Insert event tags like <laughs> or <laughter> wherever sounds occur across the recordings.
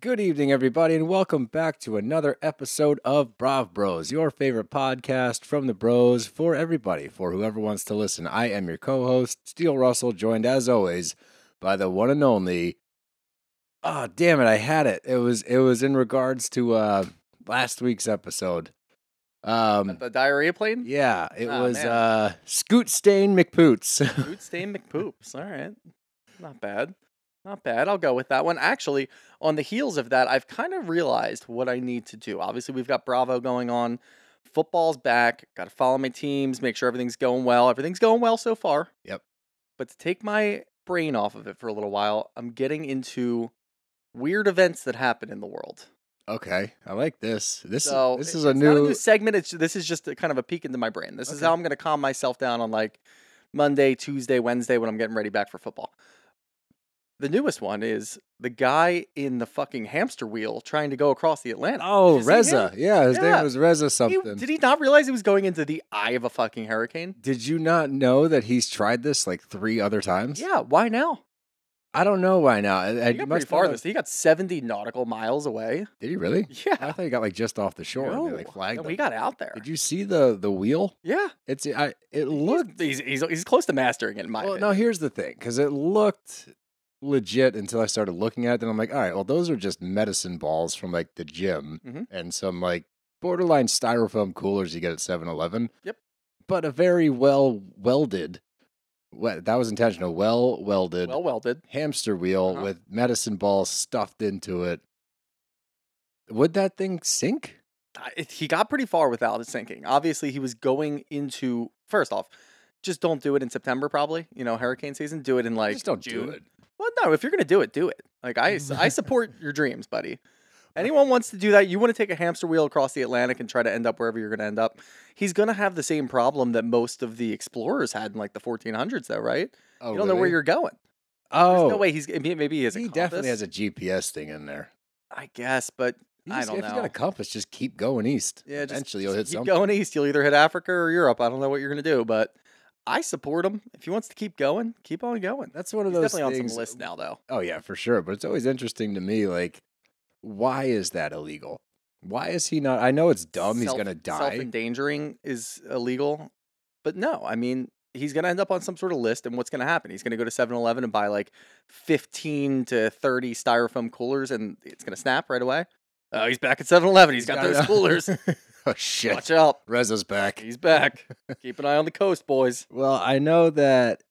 Good evening, everybody, and welcome back to another episode of Brav Bros, your favorite podcast from the bros for everybody, for whoever wants to listen. I am your co host, Steele Russell, joined as always by the one and only. Oh, damn it, I had it. It was it was in regards to uh last week's episode. Um The diarrhea plane? yeah, it Oh, was man. uh Scoot Stain McPoots. <laughs> Scoot stain McPoops. All right. Not bad. Not bad. I'll go with that one. Actually, on the heels of that, I've kind of realized what I need to do. Obviously, we've got Bravo going on. Football's back. Got to follow my teams, make sure everything's going well. Everything's going well so far. Yep. But to take my brain off of it for a little while, I'm getting into weird events that happen in the world. okay, I like this. This So is this is a it's not new segment. It's this is just a, kind of a peek into my brain. This is how I'm going to calm myself down on like Monday, Tuesday, Wednesday when I'm getting ready back for football. The newest one is the guy in the fucking hamster wheel trying to go across the Atlantic. Oh, Did you see Reza. Yeah, his Yeah. name was Reza He- something. did he not realize he was going into the eye of a fucking hurricane? Did you not know that he's tried this like three other times? Yeah, why now? I don't know why now. I, I- He got pretty far this. He got 70 nautical miles away. Did he really? Yeah. I thought he got like just off the shore and they No. like flagged No, him. he got out there. Did you see the the wheel? Yeah. It's I it He's- looked He's, he's, he's close to mastering it, in my Well, opinion. no, here's the thing cuz it looked legit until I started looking at it and I'm like, "All right, well those are just medicine balls from like the gym Mhm. and some like borderline styrofoam coolers you get at 7-Eleven." Yep. But a very well welded what that was intentional, well welded Well welded. hamster wheel Uh-huh. with medicine balls stuffed into it. Would that thing sink? It- he got pretty far without it sinking. Obviously, he was going into first off, just don't do it in September. Probably, you know, hurricane season. Do it in like Just don't June. do it. Well, no, if you're gonna do it, do it. Like I, I support your dreams, buddy. Anyone wants to do that, you want to take a hamster wheel across the Atlantic and try to end up wherever you're gonna end up. He's gonna have the same problem that most of the explorers had in like the 1400s, though, right? Oh, you don't know where you're going. Oh, There's no oh. way he's maybe maybe he has a he definitely has a GPS thing in there. I guess, but You I don't if you got a compass, just keep going east. Yeah, eventually just you'll hit keep something. going east. You'll either hit Africa or Europe. I don't know what you're gonna do, but I support him. If he wants to keep going, keep on going. That's one of He's those definitely on some list now, though. Oh yeah, for sure. But it's always interesting to me, like, why is that illegal? Why is he not? I know it's dumb. he's gonna die. Self-endangering is illegal, but no, I mean he's gonna end up on some sort of list, and what's gonna happen? He's gonna go to 7-Eleven and buy like 15 to 30 styrofoam coolers, and it's gonna snap right away. Oh, he's back at 7-Eleven. he's got those coolers. <laughs> oh shit! Watch out. Reza's back. He's back. Keep an eye on the coast, boys. <laughs> Well, I know that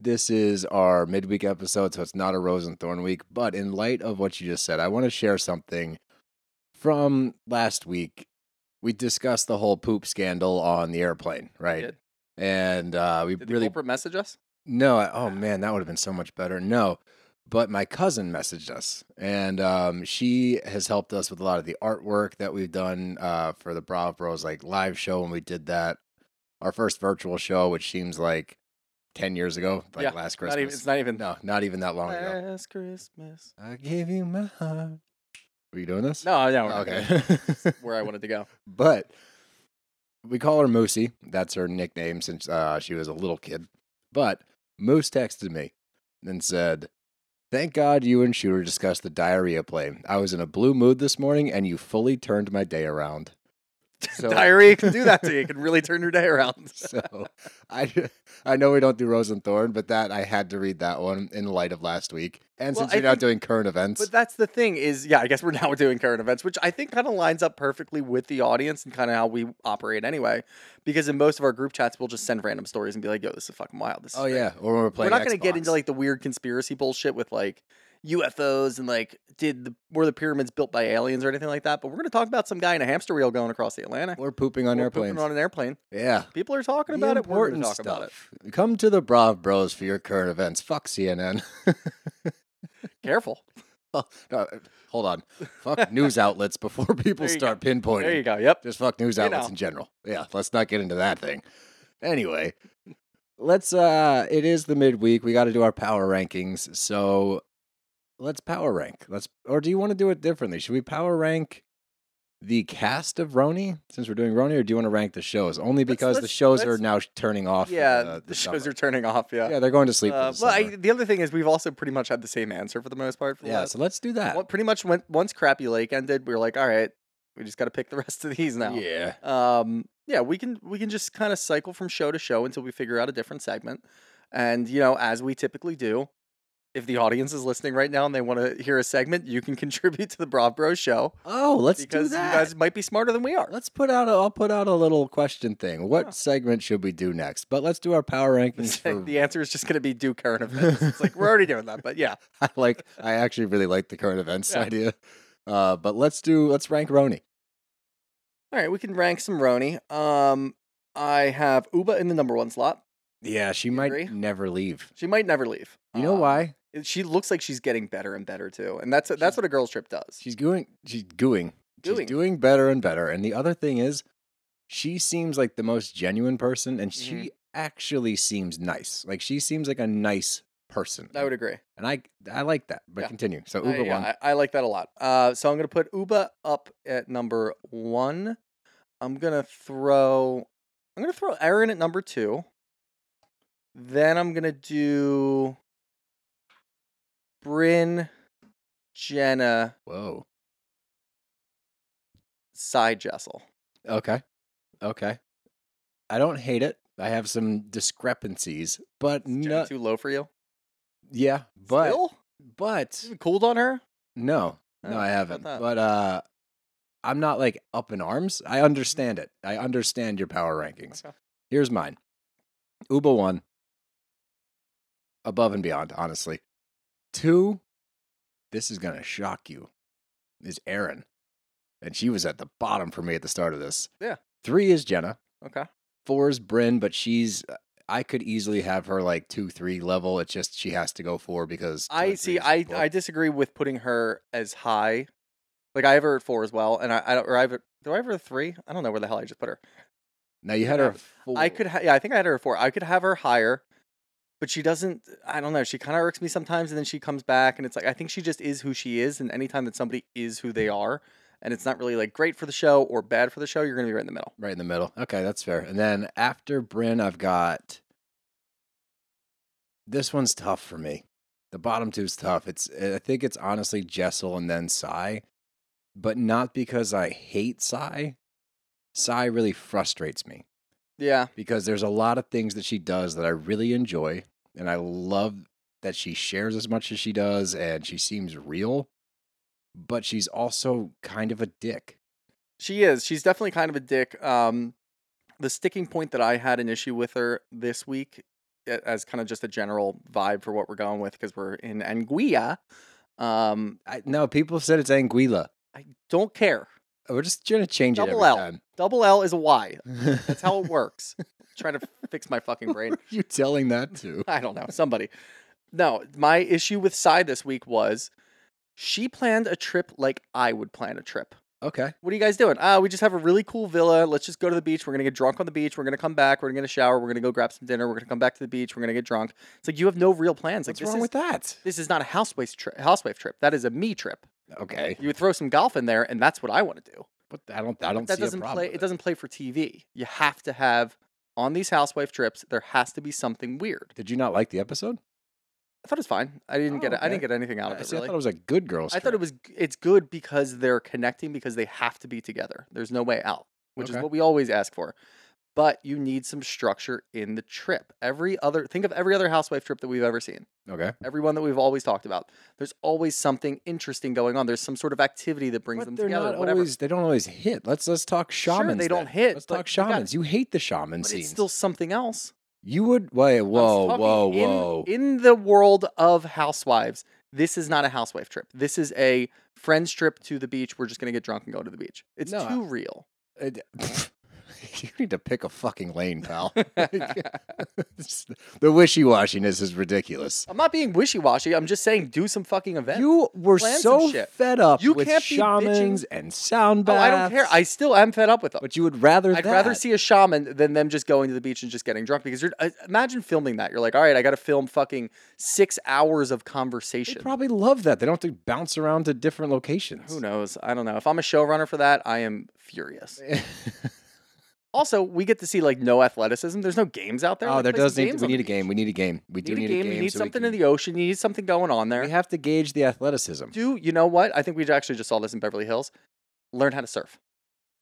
this is our midweek episode, so it's not a Rose and Thorn week. But in light of what you just said, I want to share something from last week. We discussed the whole poop scandal on the airplane, right? did. And uh, we Did really message us? no. I, oh man, that would have been so much better. No, but my cousin messaged us, and um, she has helped us with a lot of the artwork that we've done uh, for the Bravo Bros like live show when we did that. Our first virtual show, which seems like ten years ago, like Yeah, last Not Christmas. even, it's not even. no, not even that long ago. Last Christmas. I gave you my heart. Were you doing this? No, no. not Okay. where I wanted to go. <laughs> but we call her Moosey. That's her nickname since uh, she was a little kid. But Moose texted me and said, Thank God you and Shooter discussed the diarrhea play. I was in a blue mood this morning and you fully turned my day around. So, <laughs> Diarrhea can do that to you. It can really turn your day around. <laughs> so <laughs> I, I know we don't do Rose and Thorn, but that I had to read that one in light of last week. And Well, since you're not doing current events, But that's the thing is, yeah, I guess we're now doing current events, which I think kind of lines up perfectly with the audience and kind of how we operate anyway. Because in most of our group chats, we'll just send random stories and be like, "Yo, this is fucking wild." This oh great." yeah, or when we're playing we're not going to get into like the weird conspiracy bullshit with like UFOs and like did the were the pyramids built by aliens or anything like that. But we're going to talk about some guy in a hamster wheel going across the Atlantic. We're pooping on Or pooping airplanes. on an airplane. yeah. People are talking The about it. We're important talk about it. stuff. Come to the Brav Bros for your current events. Fuck CNN. <laughs> Careful. No, uh, hold on. Fuck news outlets before <laughs> people start pinpointing. There you go. Yep. Just fuck news You outlets know. in general. Yeah, let's not get into that thing. Anyway, <laughs> let's uh it is the midweek. We got to do our power rankings. So let's power rank. Let's or do you want to do it differently? Should we power rank the cast of RHONY since we're doing RHONY or do you want to rank the shows? Only because the let's- shows are now turning off. Yeah, the, the, shows summer. are turning off. Yeah. Yeah, they're going to sleep. Uh, the well, I, the other thing is we've also pretty much had the same answer for the most part. For yeah, so let's do that. Well, pretty much when, once Crappy Lake ended, we were like, all right, we just got to pick the <laughs> rest of these now. Yeah. Um, yeah, we can we can just kind of cycle from show to show until we figure out a different segment. And you know, as we typically do, if the audience is listening right now and they want to hear a segment, you can <laughs> contribute to the Brav Bros show Oh, let's because do you guys might be smarter than we are. Let's put out. A, I'll put out a little question thing. What segment should we do next? But let's do our power rankings. <laughs> For, the answer is just going to be do current events. It's like we're already doing that, but yeah, <laughs> I like. I actually really like the current events Yeah. idea. Uh, but let's do. Let's rank RHONY. all right, we can rank some RHONY. Um, I have Ubah in the number one slot. Yeah, she might agree? never leave. She might never leave. You know Um, why? She looks like she's getting better and better too, and that's that's what a girls trip does. She's going. She's gooing. She's doing better and better. And the other thing is, she seems like the most genuine person, and Mm-hmm. she actually seems nice. Like she seems like a nice person. I would agree. and I I like that. But Yeah. continue. So I- Ubah yeah, one. I, I like that a lot. Uh, so I'm gonna put Ubah up at number one. I'm gonna throw. I'm gonna throw Erin at number two. Then I'm gonna do Brynn, Jenna, Whoa. Sai Jessel. Okay. Okay. I don't hate it. I have some discrepancies, but Is Jenna no, too low for you? yeah, but Still? but You cooled on her? no, no, Oh, I haven't. But uh, I'm not like up in arms. I understand it. I understand your power rankings. Okay. Here's mine. Ubah one. Above and beyond, honestly. Two. This is gonna shock you. Is Erin, and she was at the bottom for me at the start of this. Yeah. Three is Jenna. Okay. Four is Brynn, but she's. Uh, I could easily have her like two, three level. It's just she has to go four because I see. I. I disagree with putting her as high. Like I have her at four as well, and I, I don't. Or I have her, do I have her at three? I don't know where the hell I just put her. now you had her. At Four. I could. Ha- yeah, I think I had her at four. I could have her higher, but she doesn't. I don't know. She kind of irks me sometimes, and then she comes back, and it's like I think she just is who she is. And anytime that somebody is who they are, and it's not really like great for the show or bad for the show, you're gonna be right in the middle. right in the middle. Okay, that's fair. And then after Brynn, I've got. This one's tough for me. The bottom two's tough. It's I think it's honestly Jessel and then Sai, but not because I hate Sai. Sai really frustrates me. Yeah. because there's a lot of things that she does that I really enjoy, and I love that she shares as much as she does, and she seems real, but she's also kind of a dick. She is. She's definitely kind of a dick. Um, the sticking point that I had an issue with her this week, as kind of just a general vibe for what we're going with, because we're in Anguilla. Um, I, no, people said it's Anguilla. I don't care. We're just trying to change Double it L. every Double L is a Y. <laughs> That's how it works. Trying to fix my fucking brain. are <laughs> you telling that to? <laughs> I don't know. Somebody. No, my issue with Sai this week was she planned a trip like I would plan a trip. Okay. What are you guys doing? Ah, we just have a really cool villa. Let's just go to the beach. We're gonna get drunk on the beach. We're gonna come back. We're gonna get a shower. We're gonna go grab some dinner. We're gonna come back to the beach. We're gonna get drunk. It's like you have no real plans. Like What's this wrong is with that? this is not a housewife trip. Housewife trip. That is a me trip. Okay. You would throw some golf in there, and that's what I want to do. But I don't. I don't that see doesn't a problem. play. with It doesn't play for TV. You have to have on these housewife trips. There has to be something weird. Did you not like the episode? I thought it was fine. I didn't Oh, get. it. I didn't get anything out of it see, I thought it was a good girls. I thought it was. It's good because they're connecting because they have to be together. There's no way out, which Okay. is what we always ask for. But you need some structure in the trip. Every other think of every other housewife trip that we've ever seen. okay. Everyone that we've always talked about. There's always something interesting going on. There's some sort of activity that brings But them they're together. not whatever. always. They don't always hit. Let's let's talk Sure, shamans. they don't hit, Let's talk you got- shamans. You hate the shaman but scenes. it's still something else. You would wait. Whoa, whoa, in- whoa. In the world of housewives, this is not a housewife trip. This is a friends trip to the beach. We're just gonna get drunk and go to the beach. It's No, I- too real. It- <laughs> <laughs> you need to pick a fucking lane, pal. <laughs> the wishy washiness is ridiculous. I'm not being wishy washy. I'm just saying do some fucking event. You were Plan some so shit. fed up You with can't be shamans bitching- and sound oh, baths. I don't care. I still am fed up with them. but you would rather I'd that. rather see a shaman than them just going to the beach and just getting drunk because you're uh, imagine filming that. You're like, all right, I got to film fucking six hours of They conversation. probably love that. They don't have to bounce around to different locations. Who knows? I don't know. If I'm a showrunner for that, I am furious. <laughs> Also, we get to see like no athleticism. There's no games out there. oh, Like, there does need. We need a game. We need a game. We do need a game. You need so something can- in the ocean. You need something going on there. We have to gauge the athleticism. Do you know what? I think we actually just saw this in Beverly Hills. Learn how to surf.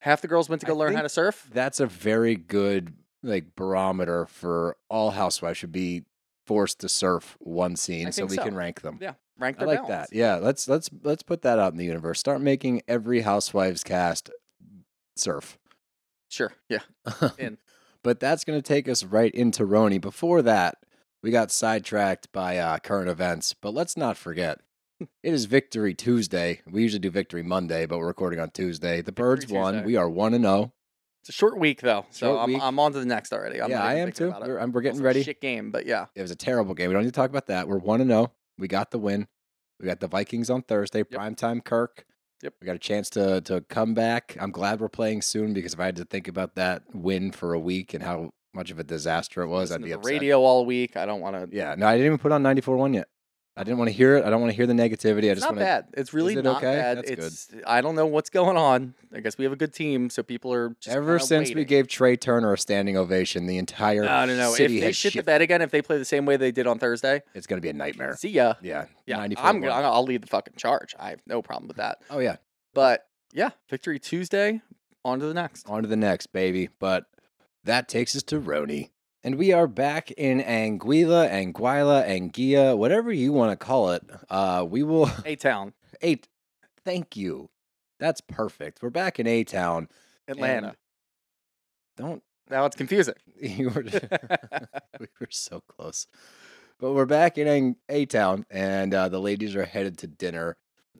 Half the girls went to I go learn how to surf. That's a very good like barometer for all housewives should be forced to surf one scene so we so. can rank them. Yeah, rank I like balance. that. Yeah, let's let's let's put that out in the universe. Start making every housewives cast surf. Sure. Yeah. <laughs> In. but that's going to take us right into RHONY. Before that, we got sidetracked by uh, current events, but let's not forget. It is Victory Tuesday. We usually do Victory Monday, but we're recording on Tuesday. The Birds won. Tuesday. We are 1 and 0. It's a short week though, so Short I'm, week. I'm on to the next already. I'm Yeah, not I even am thinking too. about it. We're, we're getting a ready. Shit game, but yeah. It was a terrible game. We don't need to talk about that. We're 1 and 0. We got the win. We got the Vikings on Thursday, Prime primetime Kirk. Yep. We got a chance to to come back. I'm glad we're playing soon because if I had to think about that win for a week and how much of a disaster it was, Listen I'd be the upset. radio all week. I don't want to. Yeah, no, I didn't even put on 94.1 yet. I didn't want to hear it. I don't want to hear the negativity. I just not want to. bad. It's really it not okay? bad. That's good. I don't know what's going on. I guess we have a good team, so people are just Ever since we gave Trea Turner a standing ovation, the entire No, no, no. If they shit the bed again, if they play the same way they did on Thursday, It's going to be a nightmare. see ya. Yeah, Yeah, I'm gonna. I'll lead the fucking charge. I have no problem with that. Oh yeah, But yeah, victory Tuesday. On to the next. on to the next, baby. But that takes us to RHONY. And we are back in Anguilla, Anguilla, Anguilla, whatever you want to call it. Uh, we will. <laughs> A Town, Eight. Thank you. That's perfect. We're back in A Town. Atlanta. Don't. Now it's confusing. <laughs> You were. <laughs> we were so close. But we're back in A Town, and uh, the ladies are headed to dinner.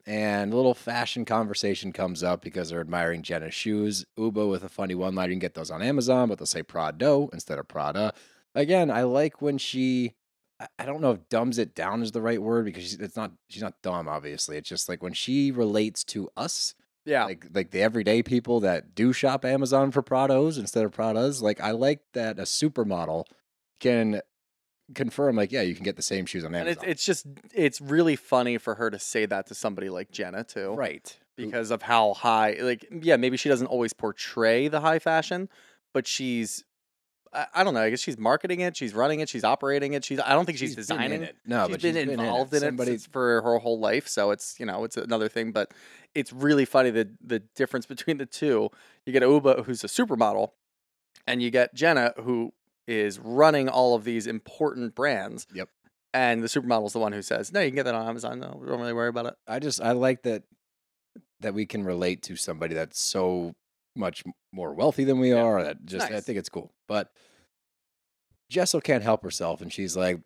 And a little fashion conversation comes up because they're admiring Jenna's shoes. Ubah with a funny one liner. You can get those on Amazon, but they'll say Prado instead of Prada. Again, I like when she. I- don't know if dumbs it down is the right word because she's, it's not. She's not dumb, obviously. It's just like when she relates to us, Yeah. like like the everyday people that do shop Amazon for Prados instead of Pradas. Like I like that a supermodel can confirm, like, yeah, you can get the same shoes on and Amazon. it's it's just it's really funny for her to say that to somebody like Jenna too. right. because of how high like yeah maybe she doesn't always portray the high fashion but she's I, I don't know i guess she's marketing it she's running it she's operating it she's i don't think she's, She's been in designing it. No, she's but been she's involved in it, Somebody, since for her whole life so it's you know it's another thing but it's really funny the the difference between the two you get Ubah who's a supermodel and you get jenna who is running all of these important brands Yep. and the supermodel's the one who says no you can get that on amazon no we don't really worry about it I just I like that that we can relate to somebody that's so much more wealthy than we Yeah. are. That just I think it's cool. But Jessel can't help herself, and she's like,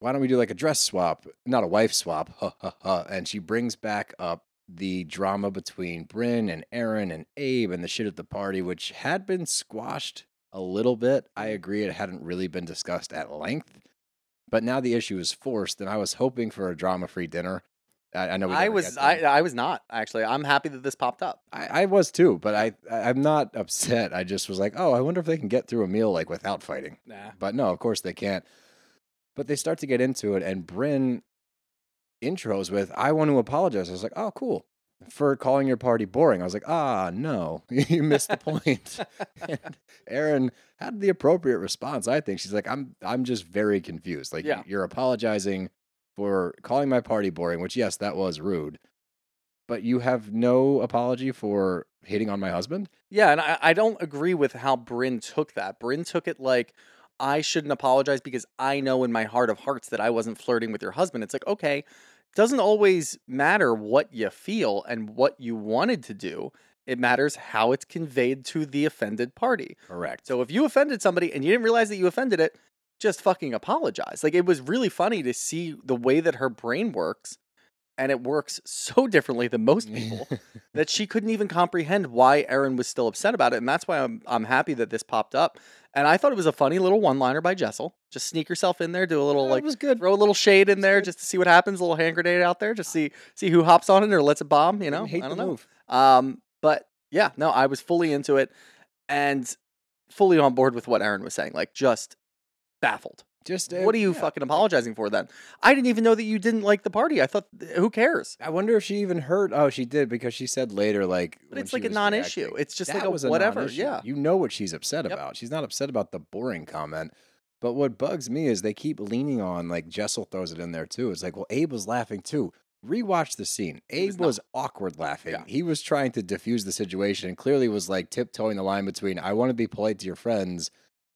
"Why don't we do like a dress swap, not a wife swap?" <laughs> Ha ha ha! And she brings back up the drama between Brynn and Erin and Abe and the shit at the party, which had been squashed a little bit. I Mm-hmm. agree, it hadn't really been discussed at length. But now the issue is forced, and I was hoping for a drama-free dinner. I, I know we I was. I, I was not actually. I'm happy that this popped up. I, I was too, but I- I'm not upset. I just was like, oh, I wonder if they can get through a meal like without fighting. Nah. But no, of course they can't. But they start to get into it, and Brynn intros with, "I want to apologize." I was like, "Oh, cool." For calling your party boring. I was like, ah, no, <laughs> you missed the point. <laughs> and Erin had the appropriate response, I think. She's like, I'm I'm just very confused. Like Yeah. you're apologizing for calling my party boring, which yes, that was rude. But you have no apology for hitting on my husband? Yeah, and I, I don't agree with how Brynn took that. Brynn took it like I shouldn't apologize because I know in my heart of hearts that I wasn't flirting with your husband. It's like, okay, doesn't always matter what you feel and what you wanted to do. It matters how it's conveyed to the offended party. Correct. So if you offended somebody and you didn't realize that you offended it, just fucking apologize. Like it was really funny to see the way that her brain works and it works <laughs> so differently than most people <laughs> that she couldn't even comprehend why Erin was still upset about it. And that's why I'm I'm happy that this popped up. And I thought it was a funny little one-liner by Jessel. Just sneak yourself in there, do a little Yeah, it like was good. throw a little shade in there just to see what happens, a little hand grenade out there, just see see who hops on it or lets it bomb, you know? Hate I don't the know. move. Um, but yeah, no, I was fully into it and fully on board with what Erin was saying. Like, just baffled. Just uh, what are you yeah. fucking apologizing for then? I didn't even know that you didn't like the party. I thought, who cares? I wonder if she even heard. Oh, she did because she said later, like, But it's like a non-issue. reacting, It's just like a whatever, yeah. you know what she's upset Yep. about. She's not upset about the boring comment. But what bugs me is they keep leaning on like Jessel throws it in there too. It's like, well, Abe was laughing too. Rewatch the scene. Abe was was, awkward laughing. Yeah. He was trying to diffuse the situation and clearly was like tiptoeing the line between I want to be polite to your friends.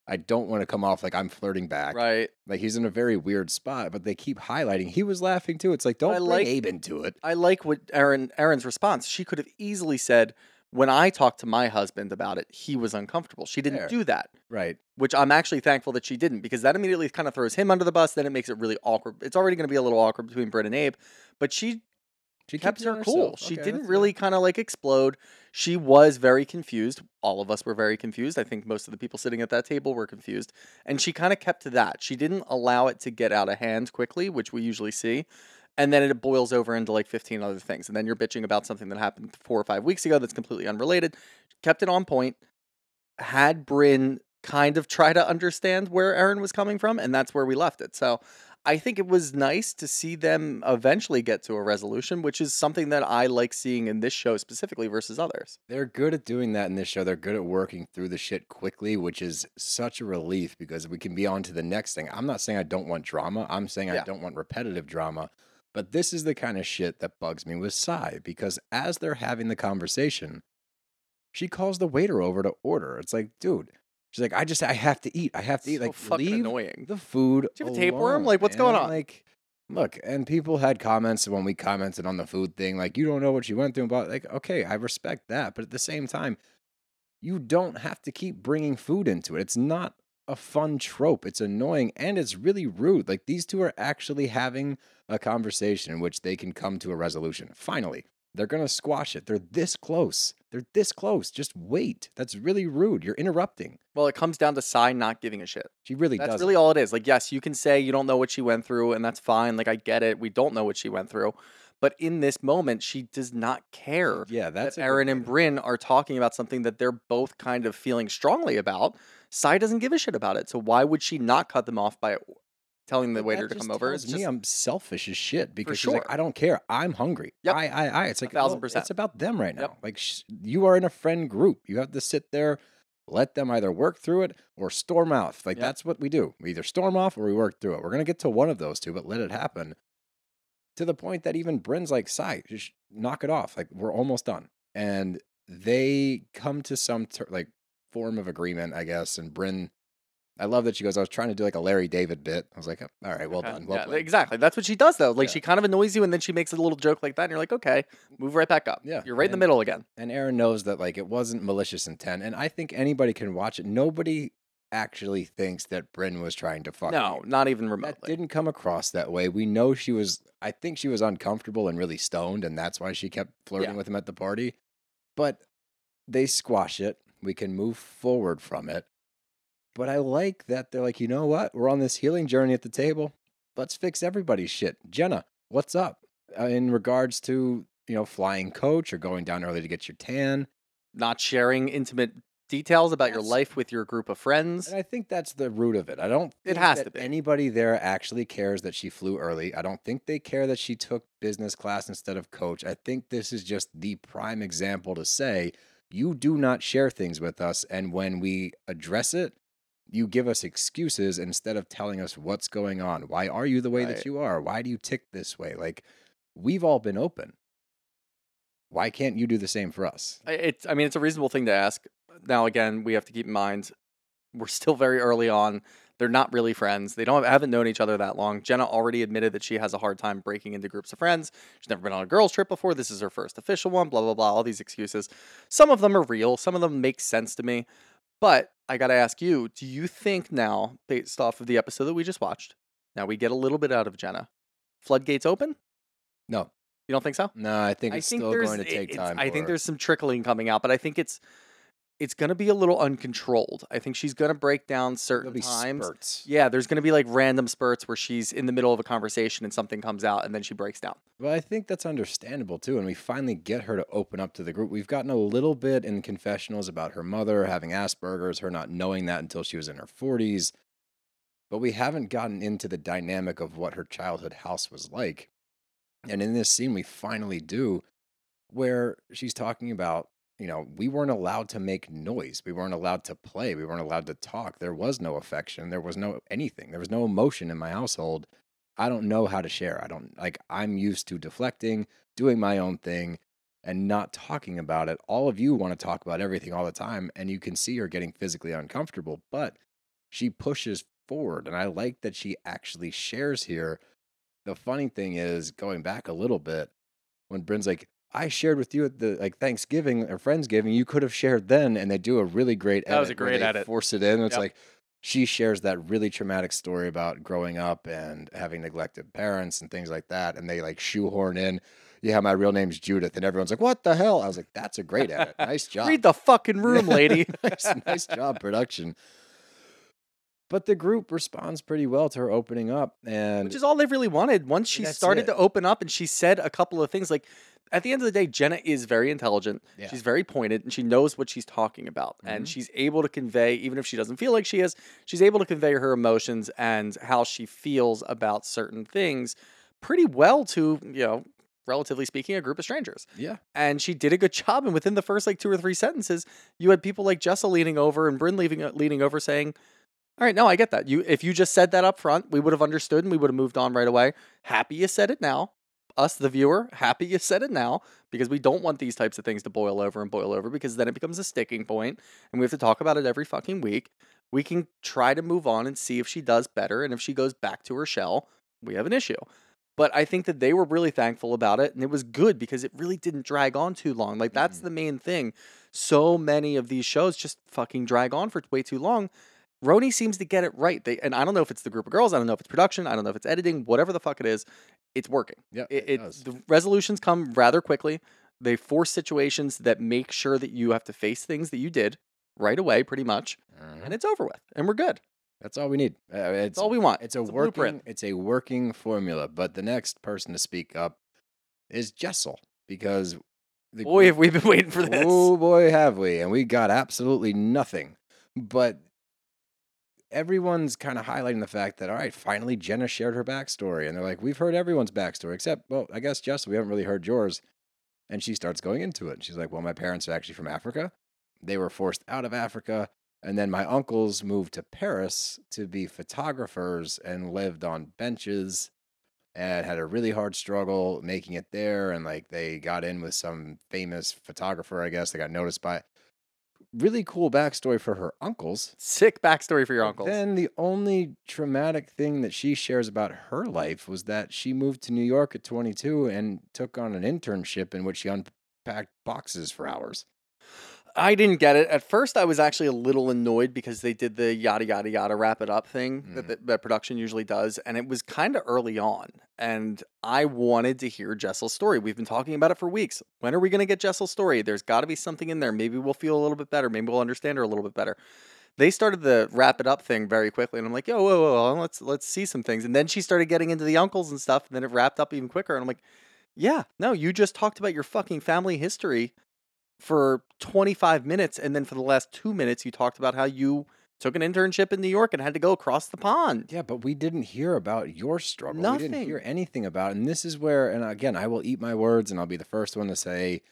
I don't want to come off like I'm flirting back. Right. Like he's in a very weird spot, but they keep highlighting he was laughing too. It's like don't I bring like- Abe into it. I like what Erin Erin's response. She could have easily said, when I talked to my husband about it, he was uncomfortable. She didn't Fair. do that. Right. which I'm actually thankful that she didn't because that immediately kind of throws him under the bus. Then it makes it really awkward. It's already going to be a little awkward between Britt and Abe, but she She kept her cool. herself. She Okay, didn't really kind of like explode. She was very confused. All of us were very confused. I think most of the people sitting at that table were confused. And she kind of kept to that. She didn't allow it to get out of hand quickly, which we usually see. And then it boils over into like 15 other things. And then you're bitching about something that happened four or five weeks ago that's completely unrelated. Kept it on point. Had Brynn kind of try to understand where Erin was coming from. And that's where we left it. So I think it was nice to see them eventually get to a resolution, which is something that I like seeing in this show specifically versus others. They're good at doing that in this show. They're good at working through the shit quickly, which is such a relief because we can be on to the next thing. I'm not saying I don't want drama. I'm saying I don't want repetitive drama. But this is the kind of shit that bugs me with Sai because as they're having the conversation, she calls the waiter over to order. It's like, dude, she's like, I just, I have to eat. I have to eat. So Like, fucking annoying. the food. Do you have a tapeworm? alone, Like, what's going on? Like, look, and people had comments when we commented on the food thing, like, you don't know what you went through. But like, okay, I respect that, but at the same time, you don't have to keep bringing food into it. It's not a fun trope. It's annoying and it's really rude. Like these two are actually having a conversation in which they can come to a resolution. Finally, they're going to squash it. They're this close. They're this close. Just wait. That's really rude. You're interrupting. Well, it comes down to Sai not giving a shit. She really does. That's does. really all it is. Like, yes, you can say you don't know what she went through, and that's fine. Like, I get it. We don't know what she went through. But in this moment, she does not care Yeah, that's that Erin and Brynn are talking about something that they're both kind of feeling strongly about. Sai doesn't give a shit about it. So why would she not cut them off by telling the But waiter that to just come over? tells It's me just, I'm selfish as shit because she's like, sure. I don't care. I'm hungry. Yep. I, I, I. It's like thousand percent. It's about them right now. Yep. Like sh- you are in a friend group. You have to sit there, let them either work through it or storm off. Like Yep. that's what we do. We either storm off or we work through it. We're gonna get to one of those two, but let it happen. To the point that even Brynn's like, "Sai, just knock it off. Like we're almost done." And they come to some ter- like form of agreement, I guess. And Brynn, I love that she goes, "I was trying to do like a Larry David bit." I was like, "Oh, "All right, well Okay. done, well yeah, played." exactly. That's what she does, though. Like, Yeah. she kind of annoys you, and then she makes a little joke like that, and you're like, okay, move right back up. Yeah, You're right in the middle again. and Erin knows that like it wasn't malicious intent, and I think anybody can watch it. Nobody actually thinks that Brynn was trying to fuck. No, you. not even that remotely. didn't come across that way. We know she was. I think she was uncomfortable and really stoned, and that's why she kept flirting Yeah. with him at the party. But they squash it. We can move forward from it. But I like that they're like, you know what? We're on this healing journey at the table. Let's fix everybody's shit. Jenna, what's up uh, in regards to you know flying coach or going down early to get your tan? Not sharing intimate details about your life with your group of friends. And I think that's the root of it. I don't It has to be. anybody there actually cares that she flew early. I don't think they care that she took business class instead of coach. I think this is just the prime example to say you do not share things with us and when we address it, you give us excuses instead of telling us what's going on. Why are you the way Right. that you are? Why do you tick this way? Like we've all been open. Why can't you do the same for us? I- It's, I mean, it's a reasonable thing to ask. Now, again, we have to keep in mind we're still very early on. They're not really friends. They don't haven't known each other that long. Jenna already admitted that she has a hard time breaking into groups of friends. She's never been on a girls' trip before. This is her first official one. Blah blah blah. All these excuses. Some of them are real. Some of them make sense to me. But I got to ask you: Do you think now, based off of the episode that we just watched, now we get a little bit out of Jenna? Floodgates open? No. You don't think so? No, I think I it's think still there's going to it- take it's- time. I for think her. there's some trickling coming out, but I think it's it's going to be a little uncontrolled. I think she's going to break down certain times. spurts. Yeah, there's going to be like random spurts where she's in the middle of a conversation and something comes out and then she breaks down. Well, I think that's understandable too. And we finally get her to open up to the group. We've gotten a little bit in confessionals about her mother having Asperger's, her not knowing that until she was in her 40s. But we haven't gotten into the dynamic of what her childhood house was like. And in this scene, we finally do, where she's talking about, you know, we weren't allowed to make noise. We weren't allowed to play. We weren't allowed to talk. There was no affection. There was no anything. There was no emotion in my household. I don't know how to share. I don't like I'm used to deflecting, doing my own thing and not talking about it. All of you want to talk about everything all the time and you can see her getting physically uncomfortable, but she pushes forward and I like that she actually shares here. The funny thing is going back a little bit when Brynn's like I shared with you at the like Thanksgiving or Friendsgiving, you could have shared then, and they do a really great That was a great edit. Force it in. It's Yep. like she shares that really traumatic story about growing up and having neglected parents and things like that. And they like shoehorn in, yeah, my real name's Judith. And everyone's like, what the hell? I was like, that's a great edit. Nice <laughs> job. Read the fucking room, <laughs> lady. nice, nice job, production. But the group responds pretty well to her opening up. And Which is all they really wanted. Once she That's started it. to open up and she said a couple of things like at the end of the day, Jenna is very intelligent. Yeah. She's very pointed and she knows what she's talking about. And Mhm. she's able to convey, even if she doesn't feel like she is, she's able to convey her emotions and how she feels about certain things pretty well to, you know, relatively speaking, a group of strangers. yeah, And she did a good job. And within the first like two or three sentences, you had people like Jessa leaning over and Brynn leaving, leaning over saying, all right, no, I get that. You if you just said that up front, we would have understood and we would have moved on right away. Happy you said it now. Us, the viewer, happy you said it now because we don't want these types of things to boil over and boil over because then it becomes a sticking point and we have to talk about it every fucking week. We can try to move on and see if she does better and if she goes back to her shell, we have an issue. But I think that they were really thankful about it and it was good because it really didn't drag on too long. Like that's Mhm. the main thing. So many of these shows just fucking drag on for way too long. RHONY seems to get it right. They and I don't know if it's the group of girls, I don't know if it's production, I don't know if it's editing, whatever the fuck it is, it's working. yeah, It, it, the resolutions come rather quickly. They force situations that make sure that you have to face things that you did right away, pretty much, and it's over with, and we're good. That's all we need. Uh, it's That's all we want. It's a It's a working. blueprint. It's a working formula. But the next person to speak up is Jessel because the Boy, have we been <laughs> waiting for this. Oh boy, have we! And we got absolutely nothing. But everyone's kind of highlighting the fact that all right, finally Jenna shared her backstory, and they're like, we've heard everyone's backstory except, well, I guess Jessel, we haven't really heard yours. And she starts going into it. She's like, well, my parents are actually from Africa. They were forced out of Africa. And then my uncles moved to Paris to be photographers and lived on benches and had a really hard struggle making it there. And like they got in with some famous photographer, I guess. They got noticed by really cool backstory for her uncles. Sick backstory for your uncles. Then the only traumatic thing that she shares about her life was that she moved to New York at 22 and took on an internship in which she unpacked boxes for hours. I didn't get it. At first, I was actually a little annoyed because they did the yada yada yada wrap it up thing that, Mhm. that, that production usually does, and it was kind of early on. And I wanted to hear Jessel's story. We've been talking about it for weeks. When are we going to get Jessel's story? There's got to be something in there. Maybe we'll feel a little bit better. Maybe we'll understand her a little bit better. They started the wrap it up thing very quickly, and I'm like, yo, whoa, whoa, whoa, let's let's see some things. And then she started getting into the uncles and stuff, and then it wrapped up even quicker. And I'm like, yeah, no, you just talked about your fucking family history for 25 minutes and then for the last 2 minutes you talked about how you took an internship in New York and had to go across the pond. Yeah, but we didn't hear about your struggle. We didn't Nothing. hear anything about it. And this is where, and again, I will eat my words and I'll be the first one to say,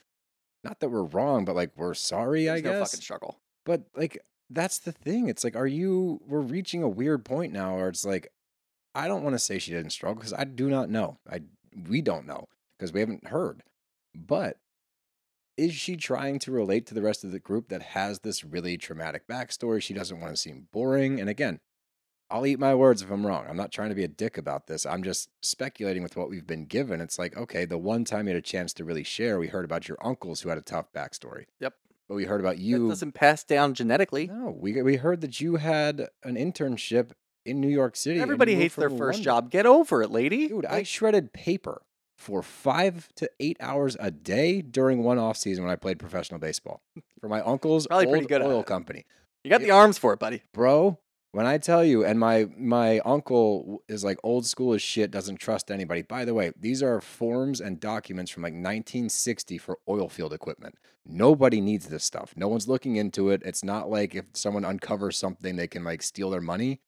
not that we're wrong, but like we're sorry, I There's no guess. fucking struggle. But like that's the thing. It's like, are you? We're reaching a weird point now, where it's like, I don't want to say she didn't struggle because I do not know. I we don't know because we haven't heard. But is she trying to relate to the rest of the group that has this really traumatic backstory? She doesn't want to seem boring. And again, I'll eat my words if I'm wrong. I'm not trying to be a dick about this. I'm just speculating with what we've been given. It's like, okay, the one time you had a chance to really share, we heard about your uncles who had a tough backstory. Yep. But we heard about you That you. doesn't pass down genetically. No, we we heard that you had an internship in New York City. Everybody hates their first London. job. Get over it, lady. Dude, I shredded paper for five to eight hours a day during one off season when I played professional baseball for my uncle's Probably old pretty good oil company. You got the arms for it, buddy. Bro, when I tell you, and my my uncle is like old school as shit, doesn't trust anybody. By the way, these are forms and documents from like 1960 for oil field equipment. Nobody needs this stuff. No one's looking into it. It's not like if someone uncovers something, they can like steal their money.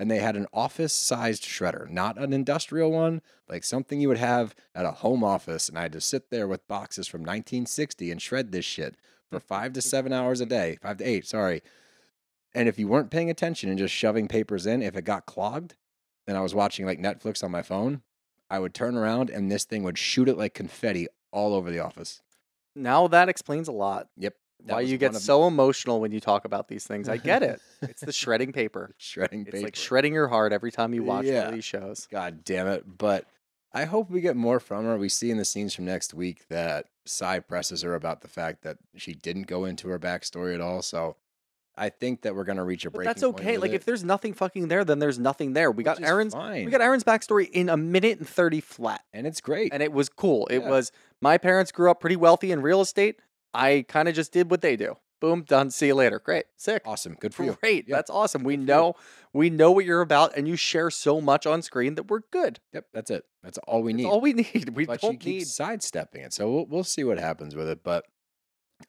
And they had an office sized shredder, not an industrial one, like something you would have at a home office. And I had to sit there with boxes from 1960 and shred this shit for mm. five to seven hours a day, five to eight, sorry. And if you weren't paying attention and just shoving papers in, if it got clogged and I was watching like Netflix on my phone, I would turn around and this thing would shoot it like confetti all over the office. Now that explains a lot. Yep. That Why you get so emotional when you talk about these things. I get it. It's the <laughs> shredding paper. shredding It's paper. It's like shredding your heart every time you watch one Yeah. of these shows. God damn it. But I hope we get more from her. We see in the scenes from next week that Sai presses her about the fact that she didn't go into her backstory at all. So I think that we're gonna reach a breaking that's okay. Like it, if there's nothing fucking there, then there's nothing there. We which got Erin's fine. we got Erin's backstory in a minute and thirty flat. and it's great. And it was cool. It was my parents grew up pretty wealthy in real estate. I kind of just did what they do. Boom, done. See you later. Great. Sick. awesome. Good for you. Great. Yeah. That's awesome. We know we know what you're about and you share so much on screen that we're good. Yep, that's it. That's all we That's need. all we <laughs> need. We but don't need keeps sidestepping it. So we'll, we'll see what happens with it. But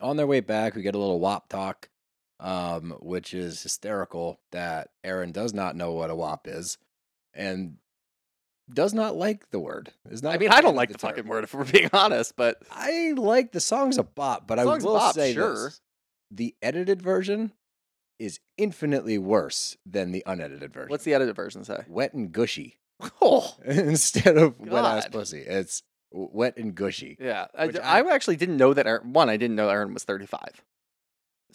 on their way back, we get a little WAP talk, um, which is hysterical that Erin does not know what a WAP is and does not like the word. Is not I mean, I don't like the, term. fucking word if we're <laughs> being honest, but I like the song's a bop, but I will bop, say sure. this. The edited version is infinitely worse than the unedited version. what's the edited version say? wet and gushy <laughs> Oh, <laughs> instead of wet ass God. pussy? It's wet and gushy. yeah. I, I I- actually didn't know that. Erin, one, I didn't know Erin was 35.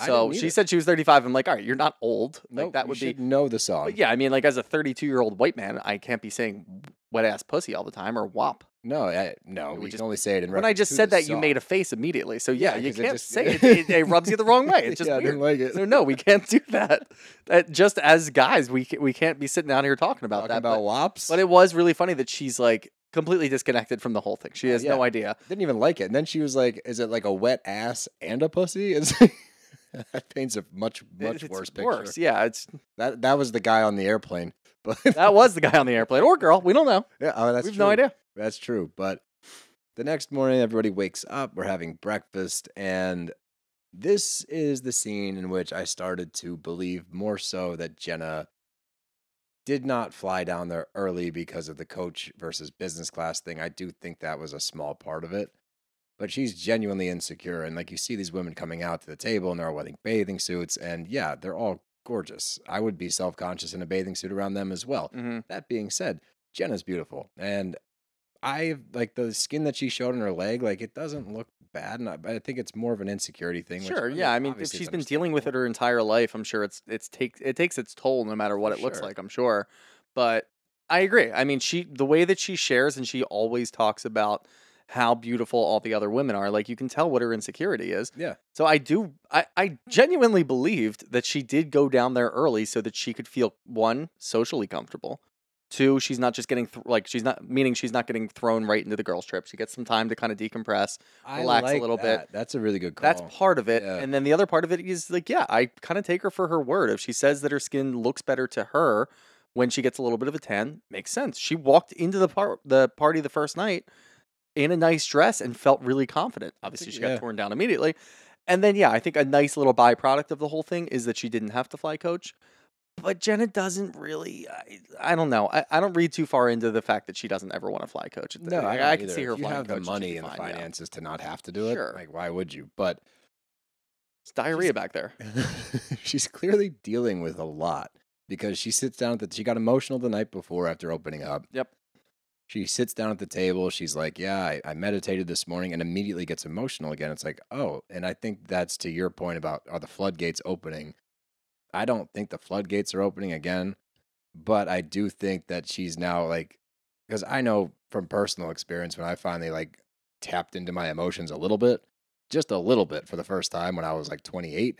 So she said she was 35. I'm like, all right, you're not old. Like Nope, that would be. know the song. But yeah, I mean, like as a 32 year old white man, I can't be saying wet ass pussy all the time or WAP. No, I, no, We we just- can only say it in When I just said that, you made a face immediately. So yeah, Yeah, you can't just- say it. <laughs> it. It rubs you the wrong way. It's just yeah, I weird. didn't like it. So no, we can't do that. That just as guys, we we can't be sitting down here talking about Talking that. about but, WAPs. but it was really funny that she's like completely disconnected from the whole thing. She Uh, has no yeah. idea. didn't even like it. And then she was like, "Is it like a wet ass and a pussy?" <laughs> It's <laughs> that paints a much much It's worse picture. Worse, yeah. It's That that was the guy on the airplane, <laughs> but that was the guy on the airplane or girl. We don't know. yeah, oh, that's we have true. no idea. That's true. But the next morning, everybody wakes up. We're having breakfast, and this is the scene in which I started to believe more so that Jenna did not fly down there early because of the coach versus business class thing. I do think that was a small part of it. But she's genuinely insecure. And like you see these women coming out to the table and they're all wearing bathing suits. And yeah, they're all gorgeous. I would be self conscious in a bathing suit around them as well. hmm That being said, Jenna's beautiful, and I like the skin that she showed on her leg. Like it doesn't look bad, and I, I think it's more of an insecurity thing. which, Sure. Yeah. I mean, if obviously she's is been dealing with it her entire life, I'm sure it's it's take it takes its toll no matter what it looks like. I'm sure. But I agree. I mean, she the way that she shares and she always talks about how beautiful all the other women are. Like you can tell what her insecurity is. Yeah. So I do. I I genuinely believed that she did go down there early so that she could feel one socially comfortable. Two, she's not just getting th- like she's not meaning she's not getting thrown right into the girls' trip. She gets some time to kind of decompress. I relax a like little bit. That's a really good call. That's part of it. Yeah. And then the other part of it is like, yeah, I kind of take her for her word. If she says that her skin looks better to her when she gets a little bit of a tan, makes sense. She walked into the par- the party the first night in a nice dress and felt really confident. Obviously, she got yeah. torn down immediately. And then, yeah, I think a nice little byproduct of the whole thing is that she didn't have to fly coach. But Jenna doesn't really. I, I don't know. I, I don't read too far into the fact that she doesn't ever want to fly coach. At the- no, I, I, I can see her If you have the money and the fine, yeah. finances to not have to do it. Sure. Like, why would you? But It's diarrhea back there. <laughs> she's clearly dealing with a lot because she sits down at the. She got emotional the night before after opening up. Yep. She sits down at the table. She's like, "Yeah, I, I meditated this morning," and immediately gets emotional again. It's like, oh, and I think that's to your point about are the floodgates opening? I don't think the floodgates are opening again, but I do think that she's now like, because I know from personal experience when I finally like tapped into my emotions a little bit, just a little bit for the first time when I was like 28.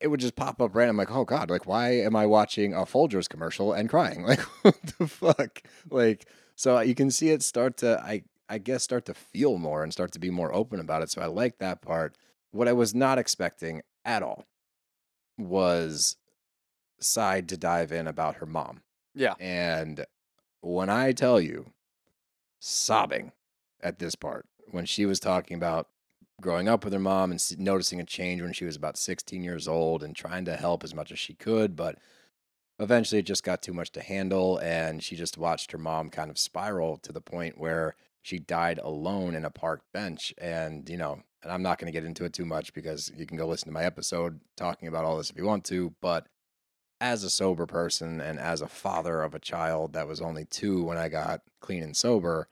It would just pop up random I'm like oh god like why am i watching a folgers commercial and crying? <laughs> Like what the fuck? Like so you can see it start to i i guess start to feel more and start to be more open about it so i like that part. What i was not expecting at all was Sai to dive in about her mom. Yeah. and when i tell you sobbing at this part when she was talking about growing up with her mom and noticing a change when she was about 16 years old and trying to help as much as she could but eventually it just got too much to handle and she just watched her mom kind of spiral to the point where she died alone in a park bench. And you know and i'm not going to get into it too much because you can go listen to my episode talking about all this if you want to but as a sober person and as a father of a child that was only two when i got clean and sober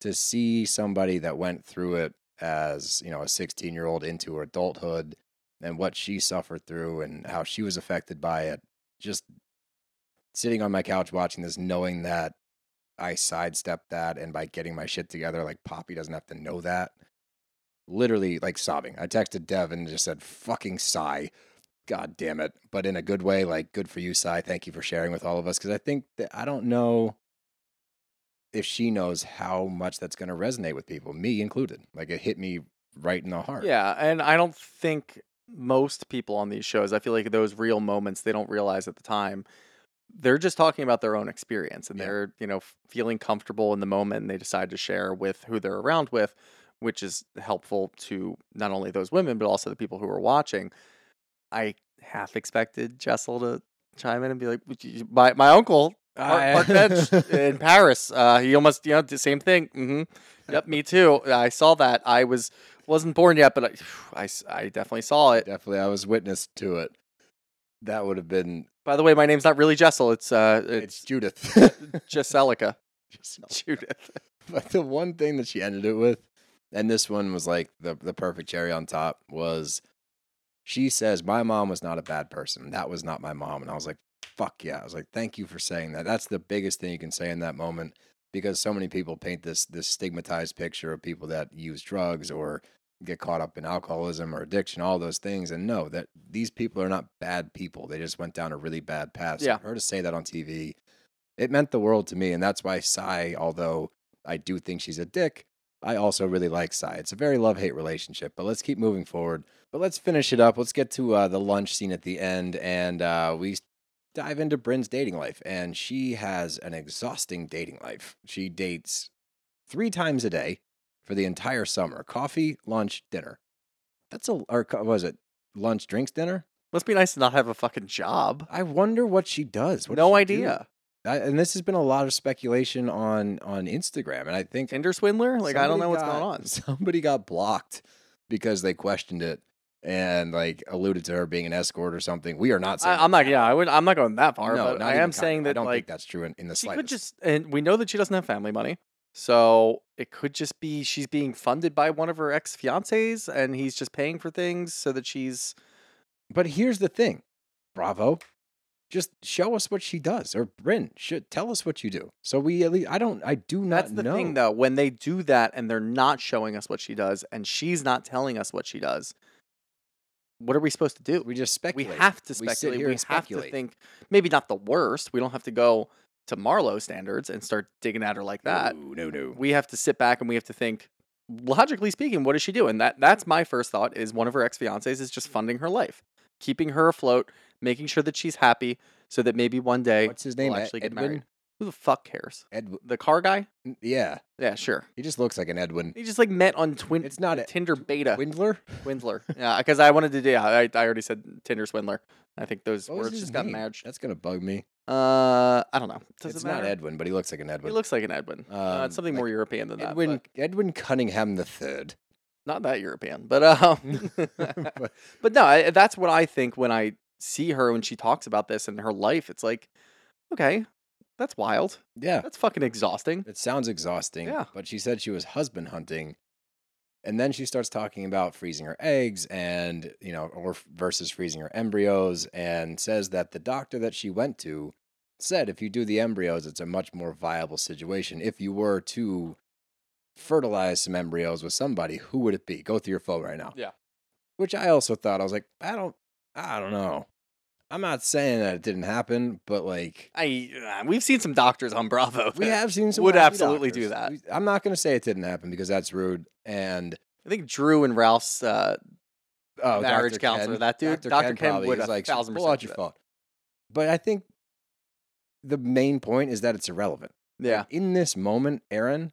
to see somebody that went through it as you know a 16 year old into her adulthood and what she suffered through and how she was affected by it. Just sitting on my couch watching this knowing that i sidestepped that and by getting my shit together like poppy doesn't have to know that. Literally like sobbing. I texted dev and just said fucking Sai. God damn it. But in a good way like good for you Sai. Thank you for sharing with all of us. Because i think that i don't know if she knows how much that's going to resonate with people, me included. Like it hit me right in the heart. Yeah, and I don't think most people on these shows, I feel like those real moments they don't realize at the time. They're just talking about their own experience and Yeah. they're, you know, feeling comfortable in the moment and they decide to share with who they're around with, which is helpful to not only those women but also the people who are watching. I half expected Jessel to chime in and be like, "My my uncle park, bench <laughs> in Paris. Uh, he almost, you know, the same thing. hmm Yep, me too. I saw that. I was wasn't born yet, but I I definitely saw it. Definitely, I was witness to it. That would have been. By the way, my name's not really Jessel. It's uh, It's it's Judith. <laughs> Giselica. <laughs> Judith. but the one thing that she ended it with, and this one was like the the perfect cherry on top, was she says, "My mom was not a bad person. That was not my mom." And I was like, "Fuck yeah!" I was like, "Thank you for saying that." That's the biggest thing you can say in that moment because so many people paint this this stigmatized picture of people that use drugs or get caught up in alcoholism or addiction, all those things. And no, that these people are not bad people. They just went down a really bad path. So Yeah. for her to say that on TV, it meant the world to me. And that's why Sai, although I do think she's a dick, I also really like Sai. It's a very love hate relationship, but let's keep moving forward. But let's finish it up. Let's get to uh, the lunch scene at the end, and uh, we dive into Brynn's dating life. And she has an exhausting dating life. She dates three times a day for the entire summer coffee, lunch, dinner. That's a, or was it lunch, drinks, dinner? Must be nice to not have a fucking job. I wonder what she does. What does no she do? idea. I, and this has been a lot of speculation on on Instagram, and I think Tinder swindler? Like I don't know what's got- going on. <laughs> Somebody got blocked because they questioned it and like alluded to her being an escort or something. We are not saying I, I'm not. Yeah, I would. I'm not going that far. no, but I am saying that I don't like think that's true in, in the she slightest. could just, and we know that she doesn't have family money, so it could just be she's being funded by one of her ex fiancés, and he's just paying for things so that she's. But here's the thing, Bravo. Just show us what she does, or Brynn, should tell us what you do. So we at least I don't I do not know. That's the know. thing, though. When they do that and they're not showing us what she does, and she's not telling us what she does, what are we supposed to do? We just speculate. We have to We speculate. We, and have speculate. to think maybe not the worst. We don't have to go to Marlo standards and start digging at her like that. No, no, no. We have to sit back and we have to think, logically speaking, what does she do? And that that's my first thought is one of her ex fiancés is just funding her life, keeping her afloat, making sure that she's happy, so that maybe one day What's his name? Ed- actually get Edwin? married. Who the fuck cares? Ed, The car guy? yeah, Yeah, sure. he just looks like an Edwin. He just like met on Twin. It's not a- Tinder beta. Windler. Swindler. Yeah, because I wanted to do. Yeah, I, I already said Tinder swindler. I think those What was words his just got name? merged. That's gonna bug me. Uh, I don't know. Does it's it not? Edwin, but he looks like an Edwin. He looks like an Edwin. uh, Um, it's something like more European than that. Edwin but Edwin Cunningham the third. not that European, but um, <laughs> But- <laughs> but no, I, that's what I think when I see her when she talks about this and her life. It's like, okay, that's wild. Yeah. That's fucking exhausting. It sounds exhausting. Yeah. But she said she was husband hunting. And then she starts talking about freezing her eggs and, you know, or versus freezing her embryos and says that the doctor that she went to said if you do the embryos, it's a much more viable situation. If you were to fertilize some embryos with somebody, who would it be? Go through your phone right now. Yeah. Which I also thought, I was like, I don't, I don't know. I'm not saying that it didn't happen, but like, I uh, we've seen some doctors on Bravo. we have seen some would absolutely do that. We- I'm not going to say it didn't happen because that's rude. And I think Drew and Ralph's uh, oh, Marriage Dr. counselor, Ken- that dude, Dr. Dr. Ken, Ken would a like thousand pull out your phone. But I think the main point is that it's irrelevant. Like, yeah. in this moment, Erin,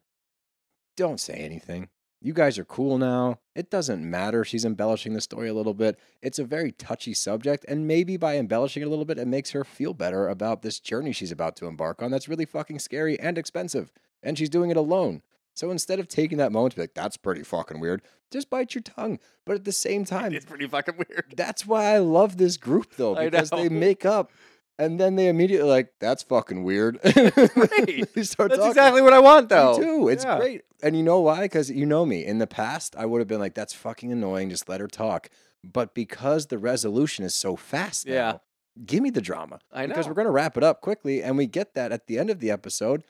don't say anything. You guys are cool now. It doesn't matter. She's embellishing the story a little bit. It's a very touchy subject, and maybe by embellishing it a little bit, it makes her feel better about this journey she's about to embark on. That's really fucking scary and expensive, and she's doing it alone. So instead of taking that moment to be like, "That's pretty fucking weird," just bite your tongue. But at the same time, It's pretty fucking weird. that's why I love this group though, <laughs> because they make up and then they immediately like, that's fucking weird. <laughs> Great. That's talking. exactly what I want, though. Me too. It's Yeah. great. And you know why? Because you know me. In the past, I would have been like, that's fucking annoying. Just let her talk. But because the resolution is so fast now, Yeah. give me the drama. I know. Because we're going to wrap it up quickly. And we get that at the end of the episode.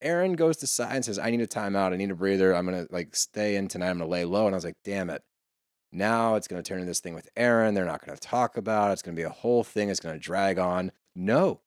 Erin goes to Sai and says, I need a timeout. I need a breather. I'm going to like stay in tonight. I'm going to lay low. And I was like, damn it. Now it's going to turn into this thing with Erin. They're not going to talk about it. It's going to be a whole thing. It's going to drag on. No.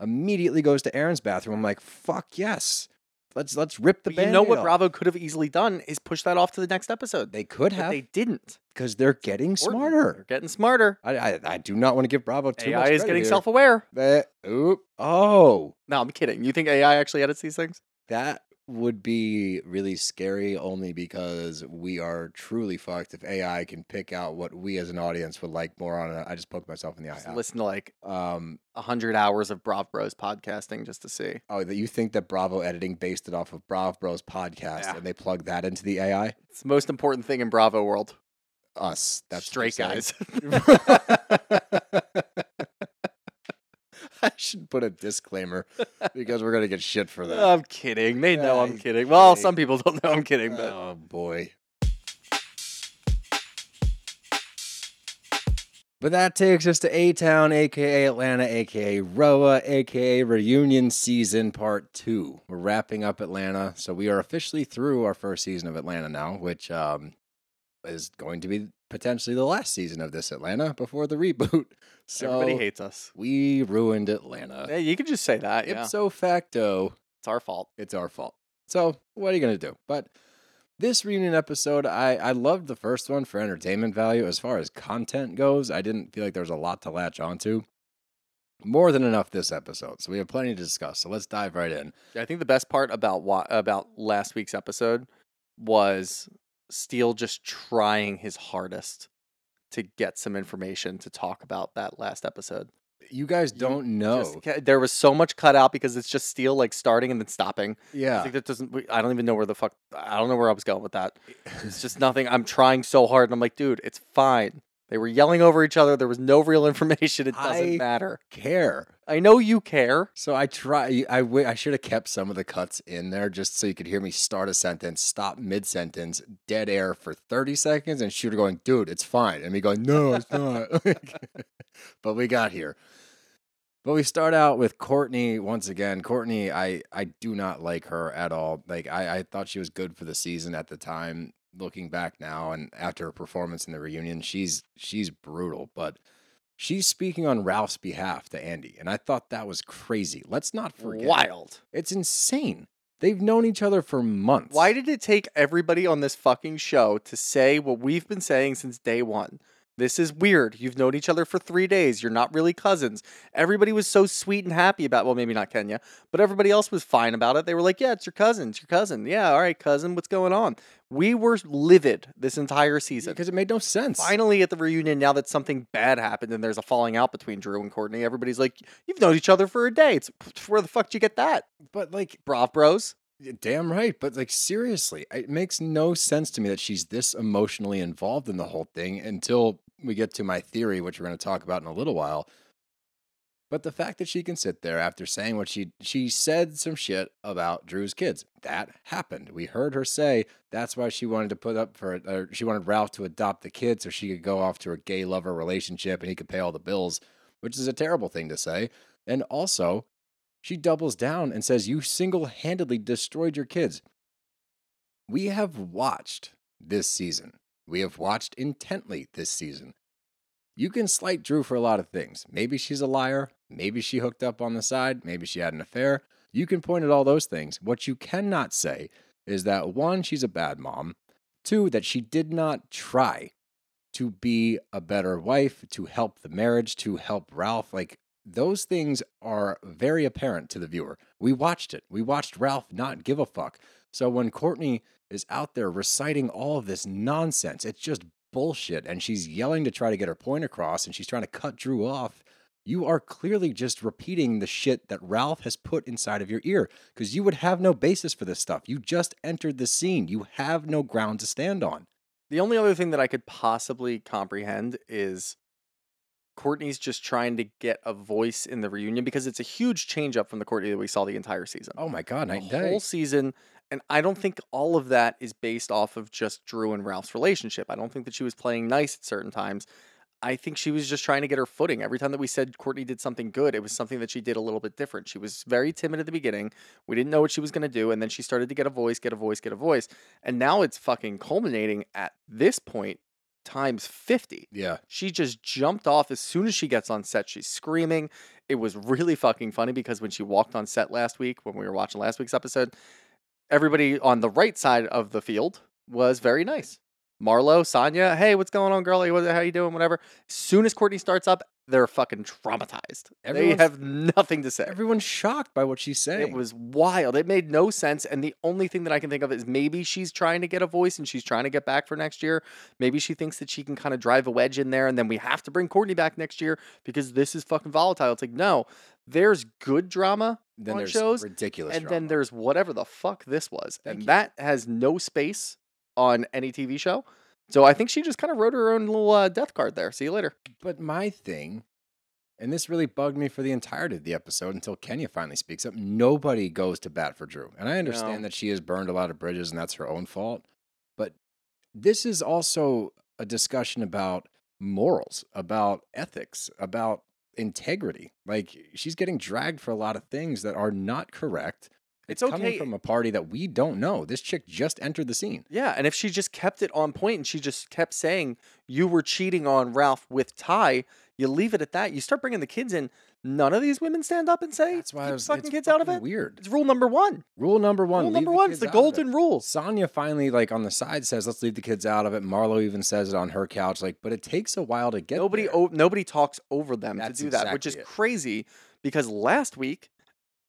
Immediately goes to Erin's bathroom. I'm like, fuck yes. Let's let's rip the But you know what Bravo could have easily done is push that off to the next episode. They could but have they didn't. because they're getting Important. smarter. They're getting smarter. I, I I do not want to give Bravo too AI much AI is getting here. self-aware. But- oop. Oh, No, I'm kidding. You think AI actually edits these things? that would be really scary only because we are truly fucked if AI can pick out what we as an audience would like more on it. I just poked myself in the Just eye. listen to like Um, hundred hours of Brav Bros podcasting just to see. oh, that you think that Bravo editing based it off of Brav Bros podcast Yeah. and they plug that into the AI? It's the most important thing in Bravo world. Us. That's straight what you're saying? guys. <laughs> <laughs> <laughs> I should put a disclaimer because we're gonna get shit for that. I'm kidding. They know I'm kidding. Well, some people don't know I'm kidding, but oh boy. But that takes us to A Town, aka Atlanta, aka RHOA, aka Reunion Season Part 2. We're wrapping up Atlanta, so we are officially through our first season of Atlanta now, which um, is going to be potentially the last season of this Atlanta before the reboot. <laughs> So everybody hates us. we ruined Atlanta. Yeah, you could just say that. Yeah, Ipso facto, it's our fault. it's our fault. So what are you gonna do? But this reunion episode, I I loved the first one for entertainment value. As far as content goes, I didn't feel like there was a lot to latch onto. More than enough this episode, so we have plenty to discuss. So let's dive right in. I think the best part about wa- about last week's episode was Steele just trying his hardest to get some information to talk about that last episode. You guys don't know, Just there was so much cut out because it's just Steele like starting and then stopping. I yeah. think that doesn't. I don't even know where the fuck. I don't know where I was going with that. <laughs> It's just nothing. I'm trying so hard, and I'm like, dude, it's fine. They were yelling over each other. There was no real <laughs> information. It doesn't I- matter. Care. I know you care. So I try. I I should have kept some of the cuts in there just so you could hear me start a sentence, stop mid sentence, dead air for thirty seconds, and shooter going, "Dude, it's fine," and me going, "No, it's not." <laughs> <laughs> but we got here. But we start out with Courtney once again. Courtney, I I do not like her at all. Like I I thought she was good for the season at the time. Looking back now and after her performance in the reunion, she's she's brutal, but she's speaking on Ralph's behalf to Andy, and I thought that was crazy. Let's not forget. Wild. It's insane. They've known each other for months. Why did it take everybody on this fucking show to say what we've been saying since day one? This is weird. You've known each other for three days. You're not really cousins. Everybody was so sweet and happy about. Well, maybe not Kenya, but everybody else was fine about it. They were like, "Yeah, it's your cousin. It's your cousin. Yeah, all right, cousin. What's going on?" We were livid this entire season. Because it made no sense. Finally, at the reunion, now that something bad happened and there's a falling out between Drew and Courtney, everybody's like, "You've known each other for a day. It's where the fuck did you get that, But like, Brav Bros?" Damn right, but like seriously, it makes no sense to me that she's this emotionally involved in the whole thing until we get to my theory, which we're going to talk about in a little while. But the fact that she can sit there after saying what she she said some shit about Drew's kids, that happened. We heard her say that's why she wanted to put up for or she wanted Ralph to adopt the kids so she could go off to her gay lover relationship and he could pay all the bills, which is a terrible thing to say. And also, she doubles down and says, You single handedly destroyed your kids. We have watched this season. We have watched intently this season. You can slight Drew for a lot of things. Maybe she's a liar. Maybe she hooked up on the side. Maybe she had an affair. You can point at all those things. What you cannot say is that one, she's a bad mom. Two, that she did not try to be a better wife, to help the marriage, to help Ralph. Like, those things are very apparent to the viewer. We watched it. We watched Ralph not give a fuck. So when Courtney is out there reciting all of this nonsense, it's just bullshit. And she's yelling to try to get her point across and she's trying to cut Drew off. You are clearly just repeating the shit that Ralph has put inside of your ear because you would have no basis for this stuff. You just entered the scene. You have no ground to stand on. The only other thing that I could possibly comprehend is Courtney's just trying to get a voice in the reunion because it's a huge change up from the Courtney that we saw the entire season. Oh my God, night the whole season. And I don't think all of that is based off of just Drew and Ralph's relationship. I don't think that she was playing nice at certain times. I think she was just trying to get her footing. Every time that we said Courtney did something good, it was something that she did a little bit different. She was very timid at the beginning. We didn't know what she was going to do. And then she started to get a voice, get a voice, get a voice. And now it's fucking culminating at this point times 50. Yeah. She just jumped off as soon as she gets on set. She's screaming. It was really fucking funny because when she walked on set last week, when we were watching last week's episode, everybody on the right side of the field was very nice. Marlo, Sanya, hey, what's going on, girlie? How you doing? Whatever. As soon as Courtney starts up, they're fucking traumatized. They have nothing to say. Everyone's shocked by what she's saying. It was wild. It made no sense. And the only thing that I can think of is maybe she's trying to get a voice and she's trying to get back for next year. Maybe she thinks that she can kind of drive a wedge in there and then we have to bring Courtney back next year because this is fucking volatile. It's like, no, there's good drama then on there's shows. ridiculous And then there's whatever the fuck this was. Thank and you. that has no space on any TV show. So I think she just kind of wrote her own little uh, death card there. See you later. But my thing, and this really bugged me for the entirety of the episode until Kenya finally speaks up. Nobody goes to bat for Drew. And I understand No. that she has burned a lot of bridges and that's her own fault. But this is also a discussion about morals, about ethics, about integrity. Like she's getting dragged for a lot of things that are not correct. It's coming okay. from a party that we don't know. This chick just entered the scene. Yeah, and if she just kept it on point and she just kept saying you were cheating on Ralph with Ty, you leave it at that. You start bringing the kids in. None of these women stand up and say, That's why I "Keep was fucking it's kids out of it." Weird. It's rule number one. Rule number one. Rule number one. It's the golden rule. Sanya finally, like on the side, says, "Let's leave the kids out of it." Marlo even says it on her couch, like, but it takes a while to get Nobody, o- nobody talks over them That's to do that, which is it. crazy because last week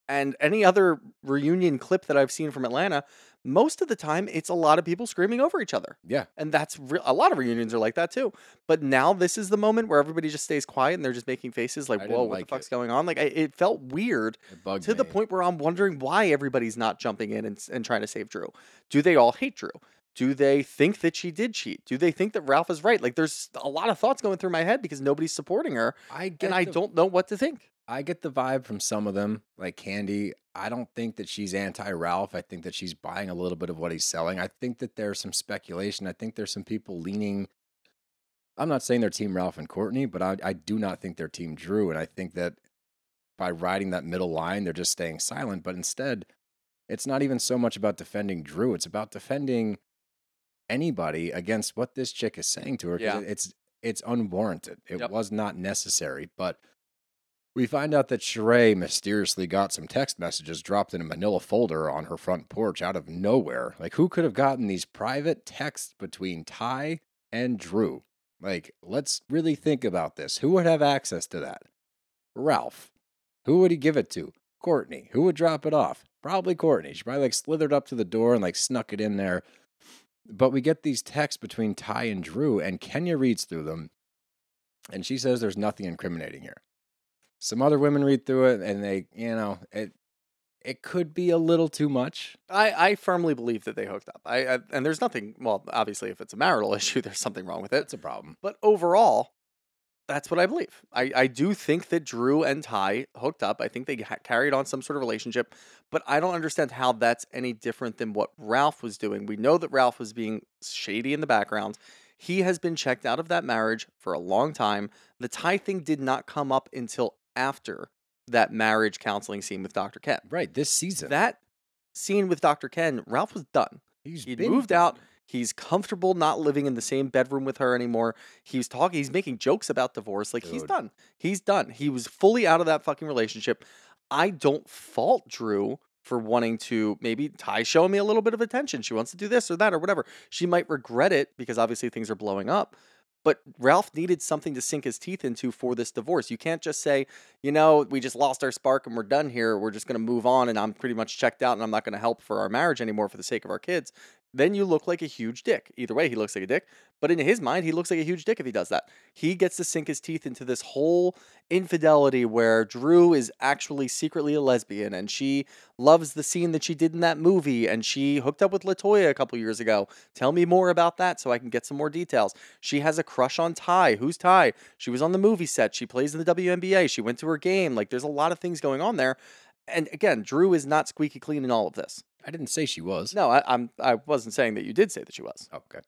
and any other reunion clip that I've seen from Atlanta, most of the time it's a lot of people screaming over each other. yeah, And that's re- a lot of reunions are like that too. But now this is the moment where everybody just stays quiet and they're just making faces like, I "Whoa, what like the fuck's it. going on?" Like I, it felt weird it to the point where I'm wondering why everybody's not jumping in and, and trying to save Drew. Do they all hate Drew? Do they think that she did cheat? Do they think that Ralph is right? Like there's a lot of thoughts going through my head because nobody's supporting her I get and I the- don't know what to think. I get the vibe from some of them, like Kandi. I don't think that she's anti Ralph. I think that she's buying a little bit of what he's selling. I think that there's some speculation. I think there's some people leaning. I'm not saying they're Team Ralph and Courtney, but I, I do not think they're Team Drew. And I think that by riding that middle line, they're just staying silent. But instead, it's not even so much about defending Drew, it's about defending anybody against what this chick is saying to her. Yeah. It's it's unwarranted. It Yep. was not necessary. But we find out that Sheree mysteriously got some text messages dropped in a manila folder on her front porch out of nowhere. Like, who could have gotten these private texts between Ty and Drew? Like, let's really think about this. Who would have access to that? Ralph. Who would he give it to? Courtney. Who would drop it off? Probably Courtney. She probably like slithered up to the door and like snuck it in there. But we get these texts between Ty and Drew, and Kenya reads through them, and she says there's nothing incriminating here. Some other women read through it, and they, you know, it it could be a little too much. I, I firmly believe that they hooked up. I, I and there's nothing. Well, obviously, if it's a marital <laughs> issue, there's something wrong with it. It's a problem. But overall, that's what I believe. I, I do think that Drew and Ty hooked up. I think they ha- carried on some sort of relationship, but I don't understand how that's any different than what Ralph was doing. We know that Ralph was being shady in the background. He has been checked out of that marriage for a long time. The Ty thing did not come up until after that marriage counseling scene with Dr. Ken. Right, this season. That scene with Dr. Ken, Ralph was done. He's been moved out. He's comfortable not living in the same bedroom with her anymore. He's talking, he's making jokes about divorce. Like he's done. He's done. He was fully out of that fucking relationship. I don't fault Drew for wanting to maybe Ty showing me a little bit of attention. She wants to do this or that or whatever. She might regret it because obviously things are blowing up. But Ralph needed something to sink his teeth into for this divorce. You can't just say, you know, we just lost our spark and we're done here. We're just going to move on and I'm pretty much checked out and I'm not going to help for our marriage anymore for the sake of our kids. Then you look like a huge dick. Either way, he looks like a dick. But in his mind, he looks like a huge dick if he does that. He gets to sink his teeth into this whole infidelity where Drew is actually secretly a lesbian and she loves the scene that she did in that movie and she hooked up with Latoya a couple years ago. Tell me more about that so I can get some more details. She has a crush on Ty. Who's Ty? She was on the movie set. She plays in the WNBA. She went to her game. Like there's a lot of things going on there. And again, Drew is not squeaky clean in all of this. I didn't say she was. No, I, I'm I wasn't saying that you did say that she was. Oh, okay.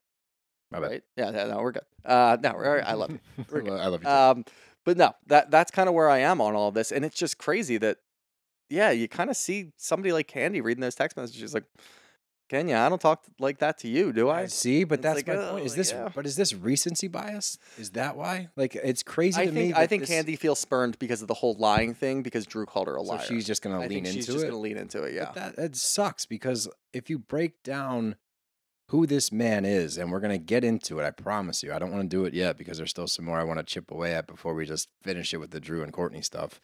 My bad. Right? Yeah, no, we're good. Uh, no, we're, I love you. <laughs> We're good. I love you. Too. Um, but no, that that's kind of where I am on all of this, and it's just crazy that, yeah, you kind of see somebody like Kandi reading those text messages, like, Kenya, I don't talk like that to you, do I? I see, but It's that's like, my oh, point. Is this yeah. but is this recency bias? Is that why? Like it's crazy I to think me. I think this- Kandi feels spurned because of the whole lying thing, because Drew called her a so liar. she's just gonna I lean think she's into just it. gonna lean into it. Yeah. But that that sucks because if you break down who this man is, and we're gonna get into it, I promise you. I don't want to do it yet because there's still some more I want to chip away at before we just finish it with the Drew and Courtney stuff.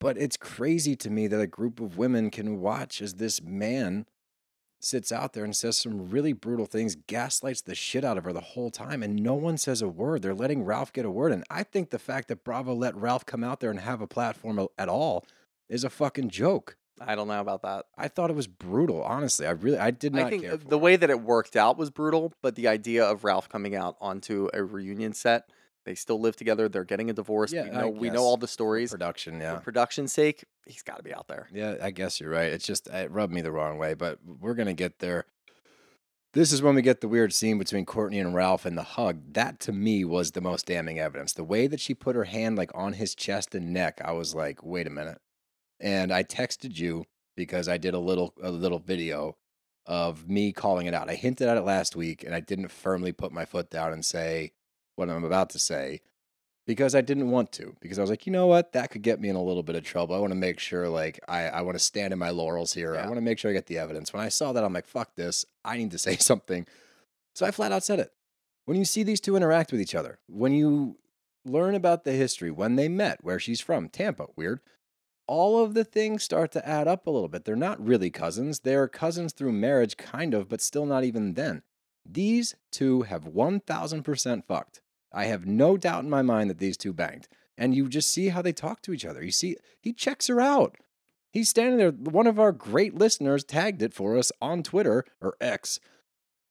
But it's crazy to me that a group of women can watch as this man sits out there and says some really brutal things, gaslights the shit out of her the whole time, and no one says a word. They're letting Ralph get a word. And I think the fact that Bravo let Ralph come out there and have a platform at all is a fucking joke. I don't know about that. I thought it was brutal, honestly. I really I did not I think the it. way that it worked out was brutal, but the idea of Ralph coming out onto a reunion set, they still live together, they're getting a divorce. Yeah, we know we know all the stories. production, For yeah. production's sake, he's got to be out there. Yeah, I guess you're right. It's just it rubbed me the wrong way, but we're gonna get there. This is when we get the weird scene between Courtney and Ralph and the hug. That to me was the most damning evidence. The way that she put her hand like on his chest and neck, I was like, wait a minute. And I texted you because I did a little a little video of me calling it out. I hinted at it last week and I didn't firmly put my foot down and say what I'm about to say because I didn't want to. Because I was like, you know what? That could get me in a little bit of trouble. I want to make sure, like, I, I want to stand in my laurels here. I want to make sure I get the evidence. When I saw that, I'm like, fuck this. I need to say <laughs> something. So I flat out said it. When you see these two interact with each other, when you learn about the history, when they met, where she's from, Tampa, weird. All of the things start to add up a little bit. They're not really cousins. They're cousins through marriage, kind of, but still not even then. These two have 1000% fucked. I have no doubt in my mind that these two banged. And you just see how they talk to each other. You see, he checks her out. He's standing there. One of our great listeners tagged it for us on Twitter or X,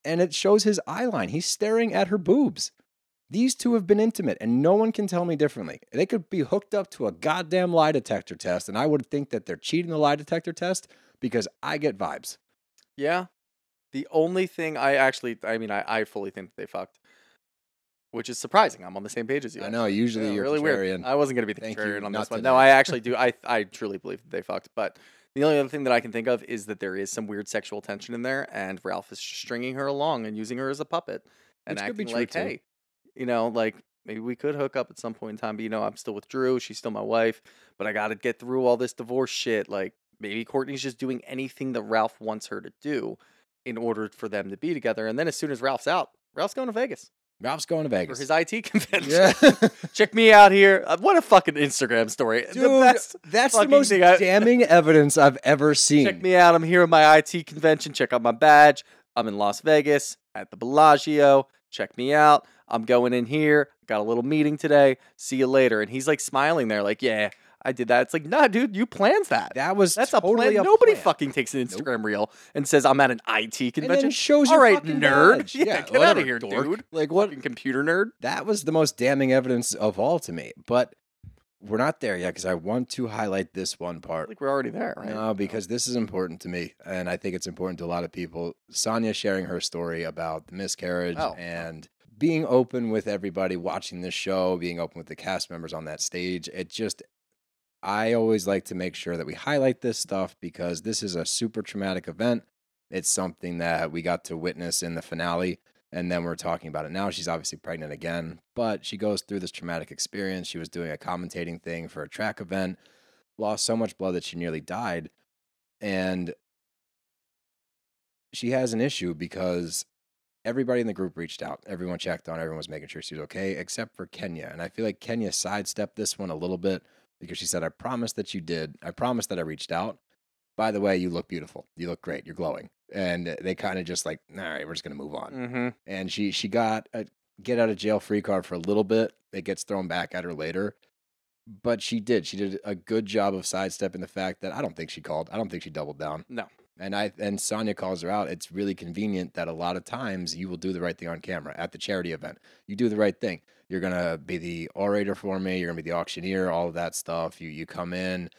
and it shows his eye line. He's staring at her boobs. These two have been intimate, and no one can tell me differently. They could be hooked up to a goddamn lie detector test, and I would think that they're cheating the lie detector test because I get vibes. Yeah. The only thing I actually, I mean, I, I fully think that they fucked, which is surprising. I'm on the same page as you. I know. Usually Yeah, you're really weird. contrarian. I wasn't going to be the Thank contrarian on this one. today. No, I <laughs> actually do. I I truly believe that they fucked. But the only other thing that I can think of is that there is some weird sexual tension in there, and Ralph is stringing her along and using her as a puppet and Which could be acting like, too. hey, you know, like maybe we could hook up at some point in time. But you know, I'm still with Drew. She's still my wife. But I got to get through all this divorce shit. Like maybe Courtney's just doing anything that Ralph wants her to do in order for them to be together. And then as soon as Ralph's out, Ralph's going to Vegas Ralph's going to Vegas for his IT <laughs> convention. yeah. <laughs> Check me out here. Uh, what a fucking Instagram story. the Dude, best. that's the most I- <laughs> damning evidence I've ever seen. Check me out. I'm here at my IT convention. Check out my badge. I'm in Las Vegas at the Bellagio. Check me out. I'm going in here. Got a little meeting today. See you later. And he's like smiling there, like, yeah, I did that. It's like, nah, dude, you planned that. That was That's totally a plan. Nobody plan. fucking takes an Instagram reel and says I'm at an IT And convention. then shows All right, nerd. badge. Yeah, Yeah, get out of here, dork. dude. Like what? Fucking computer nerd. That was the most damning evidence of all to me. But we're not there yet because I want to highlight this one part. Like we're already there, right? No, because this is important to me, and I think it's important to a lot of people. Sanya sharing her story about the miscarriage Oh. and being open with everybody watching this show, being open with the cast members on that stage. It just, I always like to make sure that we highlight this stuff because this is a super traumatic event. It's something that we got to witness in the finale, and then we're talking about it now. She's obviously pregnant again, but she goes through this traumatic experience. She was doing a commentating thing for a track event, lost so much blood that she nearly died. And she has an issue because everybody in the group reached out. Everyone checked on, everyone was making sure she was okay, except for Kenya. And I feel like Kenya sidestepped this one a little bit because she said, I promise that you did. I promise that I reached out. By the way, you look beautiful. You look great. You're glowing. And they kind of just like, all right, we're just going to move on Mm-hmm. and she she got a get out of jail free card for a little bit. It gets thrown back at her later, but she did. She did a good job of sidestepping the fact that I don't think she called. I don't think she doubled down. No. And I and Sanya calls her out. It's really convenient that a lot of times you will do the right thing on camera at the charity event. You do the right thing. You're gonna be the orator for me. You're gonna be the auctioneer. All of that stuff. You you come in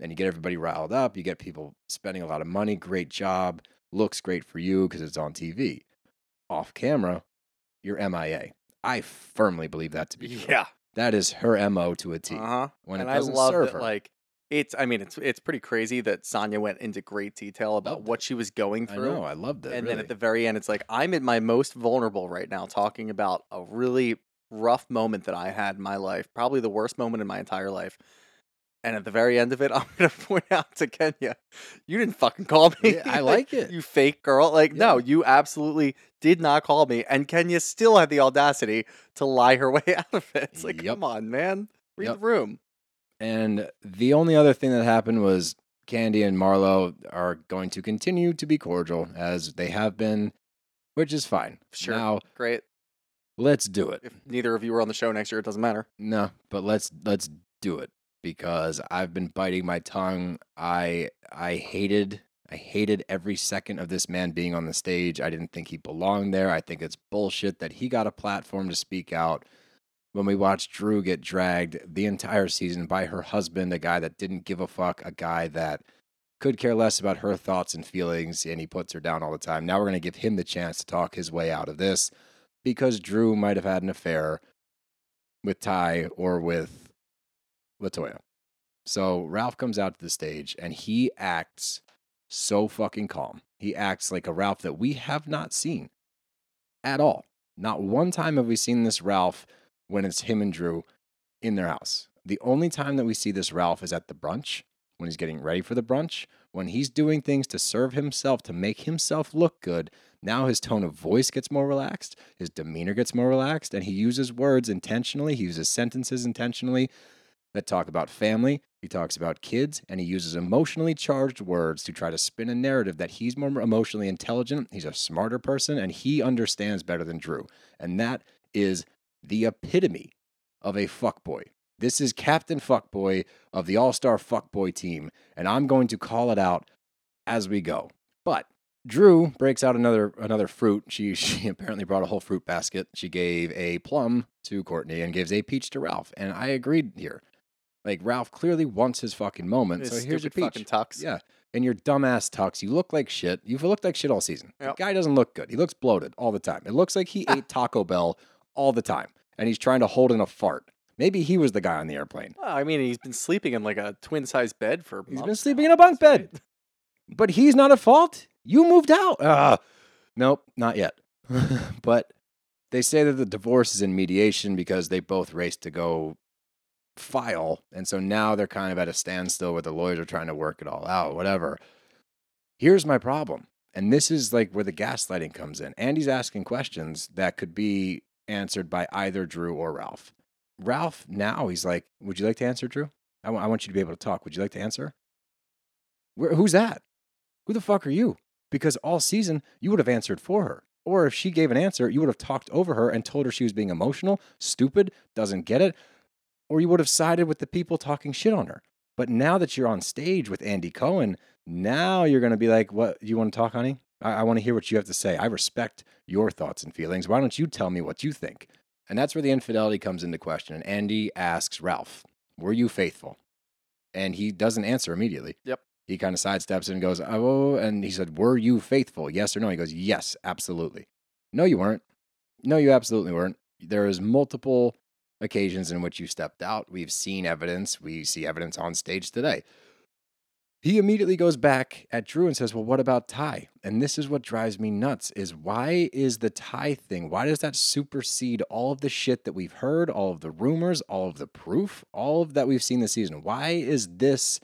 and you get everybody riled up. You get people spending a lot of money. Great job. Looks great for you because it's on TV. Off camera, you're MIA. I firmly believe that to be true. Yeah. That is her MO to a T. Uh huh. When and it I doesn't love serve that, her. like it's. I mean, it's it's pretty crazy that Sanya went into great detail about what she was going I through. know, I loved it. and really. then at the very end, it's like I'm at my most vulnerable right now, talking about a really rough moment that I had in my life, probably the worst moment in my entire life. And at the very end of it, <laughs> I'm gonna point out to Kenya, you didn't fucking call me. Yeah, I like <laughs> it. You fake girl. Like, no, you absolutely did not call me. And Kenya still had the audacity to lie her <laughs> way out of it. It's like, Yep. come on, man. Read Yep. the room. And the only other thing that happened was Kandi and Marlo are going to continue to be cordial as they have been, which is fine. Sure. Now, Great. Let's do it. If neither of you are on the show next year, it doesn't matter. No, but let's let's do it because I've been biting my tongue. I I hated I hated every second of this man being on the stage. I didn't think he belonged there. I think it's bullshit that he got a platform to speak out. When we watched Drew get dragged the entire season by her husband, a guy that didn't give a fuck, a guy that could care less about her thoughts and feelings, and he puts her down all the time. Now we're going to give him the chance to talk his way out of this because Drew might have had an affair with Ty or with Latoya. So Ralph comes out to the stage and he acts so fucking calm. He acts like a Ralph that we have not seen at all. Not one time have we seen this Ralph when it's him and Drew in their house. The only time that we see this Ralph is at the brunch, when he's getting ready for the brunch, when he's doing things to serve himself, to make himself look good. Now his tone of voice gets more relaxed, his demeanor gets more relaxed, and he uses words intentionally. He uses sentences intentionally that talk about family. He talks about kids, and he uses emotionally charged words to try to spin a narrative that he's more emotionally intelligent, he's a smarter person, and he understands better than Drew. And that is the epitome of a fuckboy. This is Captain Fuckboy of the All Star Fuckboy team, and I'm going to call it out as we go. But Drew breaks out another another fruit. She <laughs> she apparently brought a whole fruit basket. She gave a plum to Courtney and gives a peach to Ralph, and I agreed here. Like Ralph clearly wants his fucking moment. His so here's your peach. fucking tux. Yeah. And your dumbass tux. You look like shit. You've looked like shit all season. Yep. The guy doesn't look good. He looks bloated all the time. It looks like he <laughs> ate Taco Bell all the time. And he's trying to hold in a fart. Maybe he was the guy on the airplane. Well, I mean, he's been sleeping in like a twin size bed for. He's been sleeping now. in a bunk bed. But he's not at fault. You moved out. Ah, nope, not yet. <laughs> but they say that the divorce is in mediation because they both raced to go file. And so now they're kind of at a standstill where the lawyers are trying to work it all out, whatever. Here's my problem. And this is like where the gaslighting comes in. Andy's asking questions that could be answered by either Drew or Ralph. Ralph, now he's like, Would you like to answer, Drew? I want you to be able to talk. Would you like to answer? Where, who's that? Who the fuck are you? Because all season, you would have answered for her. Or if she gave an answer, you would have talked over her and told her she was being emotional, stupid, doesn't get it. or you would have sided with the people talking shit on her. But now that you're on stage with Andy Cohen, now you're going to be like, what, do you want to talk, honey? I, I want to hear what you have to say. I respect your thoughts and feelings. Why don't you tell me what you think? And that's where the infidelity comes into question. And Andy asks Ralph, Were you faithful? And he doesn't answer immediately. Yep. He kind of sidesteps and goes, Oh, and he said, Were you faithful? Yes or no? He goes, Yes, absolutely. No, you weren't. No, you absolutely weren't. There is multiple occasions in which you stepped out. We've seen evidence. We see evidence on stage today. He immediately goes back at Drew and says, "Well, what about Ty?" And this is what drives me nuts: is why is the Ty thing? Why does that supersede all of the shit that we've heard, all of the rumors, all of the proof, all of that we've seen this season? Why is this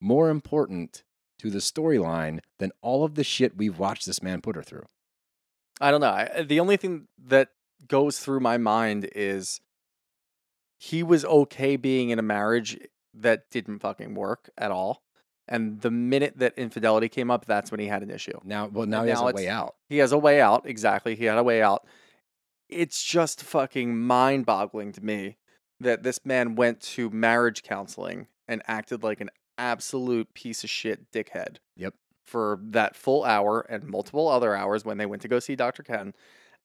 more important to the storyline than all of the shit we've watched this man put her through? I don't know. I, uh, the only thing that goes through my mind is he was okay being in a marriage that didn't fucking work at all. And the minute that infidelity came up, that's when he had an issue. Now, well, now And he has a way out. He has a way out. Exactly. He had a way out. It's just fucking mind boggling to me that this man went to marriage counseling and acted like an absolute piece of shit dickhead. Yep. For that full hour and multiple other hours when they went to go see Dr. Ken.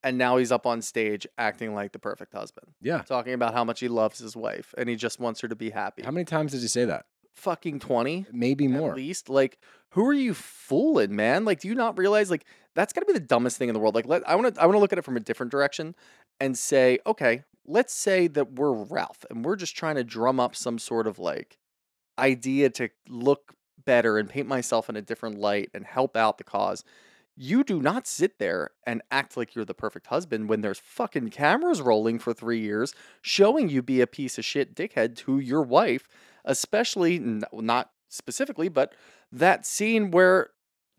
And now he's up on stage acting like the perfect husband, Yeah. talking about how much he loves his wife and he just wants her to be happy. How many times did he say that? fucking 20? Maybe more. At least, like, who are you fooling, man? Like, do you not realize, like, that's got to be the dumbest thing in the world? Like, let I want to, I want to look at it from a different direction and say, okay, let's say that we're Ralph and we're just trying to drum up some sort of like idea to look better and paint myself in a different light and help out the cause. You do not sit there and act like you're the perfect husband when there's fucking cameras rolling for three years showing you be a piece of shit dickhead to your wife, especially not specifically, but that scene where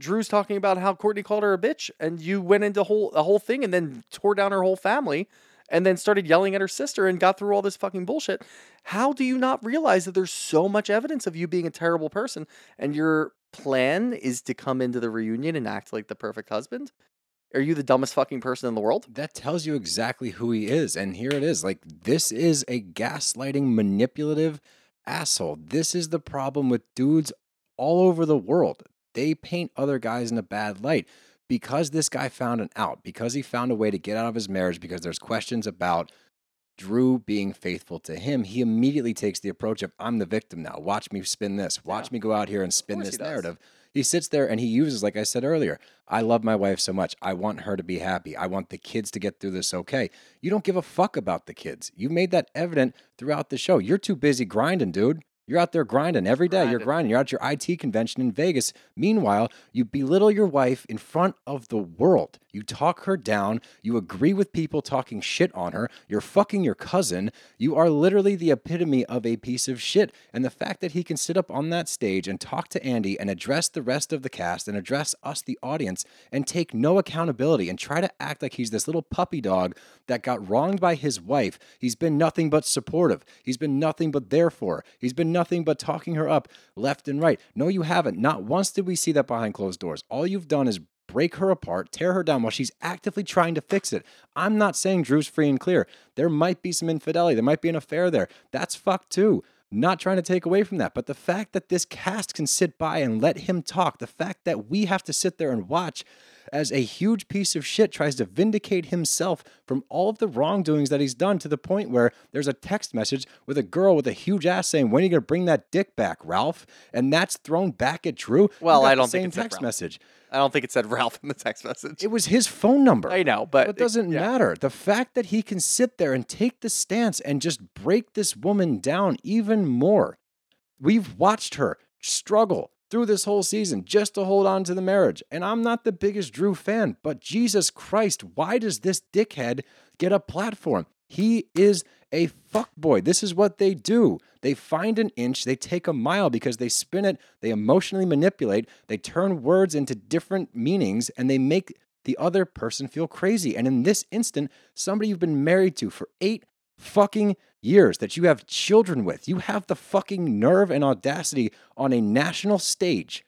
Drew's talking about how Courtney called her a bitch and you went into whole a whole thing and then tore down her whole family and then started yelling at her sister and got through all this fucking bullshit. How do you not realize that there's so much evidence of you being a terrible person and your plan is to come into the reunion and act like the perfect husband? Are you the dumbest fucking person in the world? that tells you exactly who he is. And here it is. Like, this is a gaslighting, manipulative asshole. This is the problem with dudes all over the world. They paint other guys in a bad light because this guy found an out, because he found a way to get out of his marriage, because there's questions about Drew being faithful to him. He immediately takes the approach of, I'm the victim now. Watch me spin this. Watch Yeah. me go out here and spin this he narrative. He sits there and he uses, like I said earlier, I love my wife so much. I want her to be happy. I want the kids to get through this okay. You don't give a fuck about the kids. You made that evident throughout the show. You're too busy grinding, dude. You're out there grinding every day. You're Grinding. grinding. You're at your IT convention in Vegas. Meanwhile, you belittle your wife in front of the world. You talk her down. You agree with people talking shit on her. You're fucking your cousin. You are literally the epitome of a piece of shit. And the fact that he can sit up on that stage and talk to Andy and address the rest of the cast and address us, the audience, and take no accountability and try to act like he's this little puppy dog that got wronged by his wife. He's been nothing but supportive. He's been nothing but there for her. He's been nothing but talking her up left and right. No, you haven't. Not once did we see that behind closed doors. All you've done is break her apart, tear her down while she's actively trying to fix it. I'm not saying Drew's free and clear. There might be some infidelity, there might be an affair there. That's fucked too. Not trying to take away from that, but the fact that this cast can sit by and let him talk, the fact that we have to sit there and watch as a huge piece of shit tries to vindicate himself from all of the wrongdoings that he's done to the point where there's a text message with a girl with a huge ass saying, When are you going to bring that dick back, Ralph? And that's thrown back at Drew. Well, I don't think same it said text message. I don't think it said Ralph in the text message. It was his phone number. I know, but It doesn't yeah. matter. The fact that he can sit there and take the stance and just break this woman down even more. We've watched her struggle through this whole season just to hold on to the marriage. And I'm not the biggest Drew fan, but Jesus Christ, why does this dickhead get a platform? He is a fuckboy. This is what they do. They find an inch, they take a mile because they spin it, they emotionally manipulate, they turn words into different meanings, and they make the other person feel crazy. And in this instant, somebody you've been married to for eight fucking years, that you have children with, you have the fucking nerve and audacity on a national stage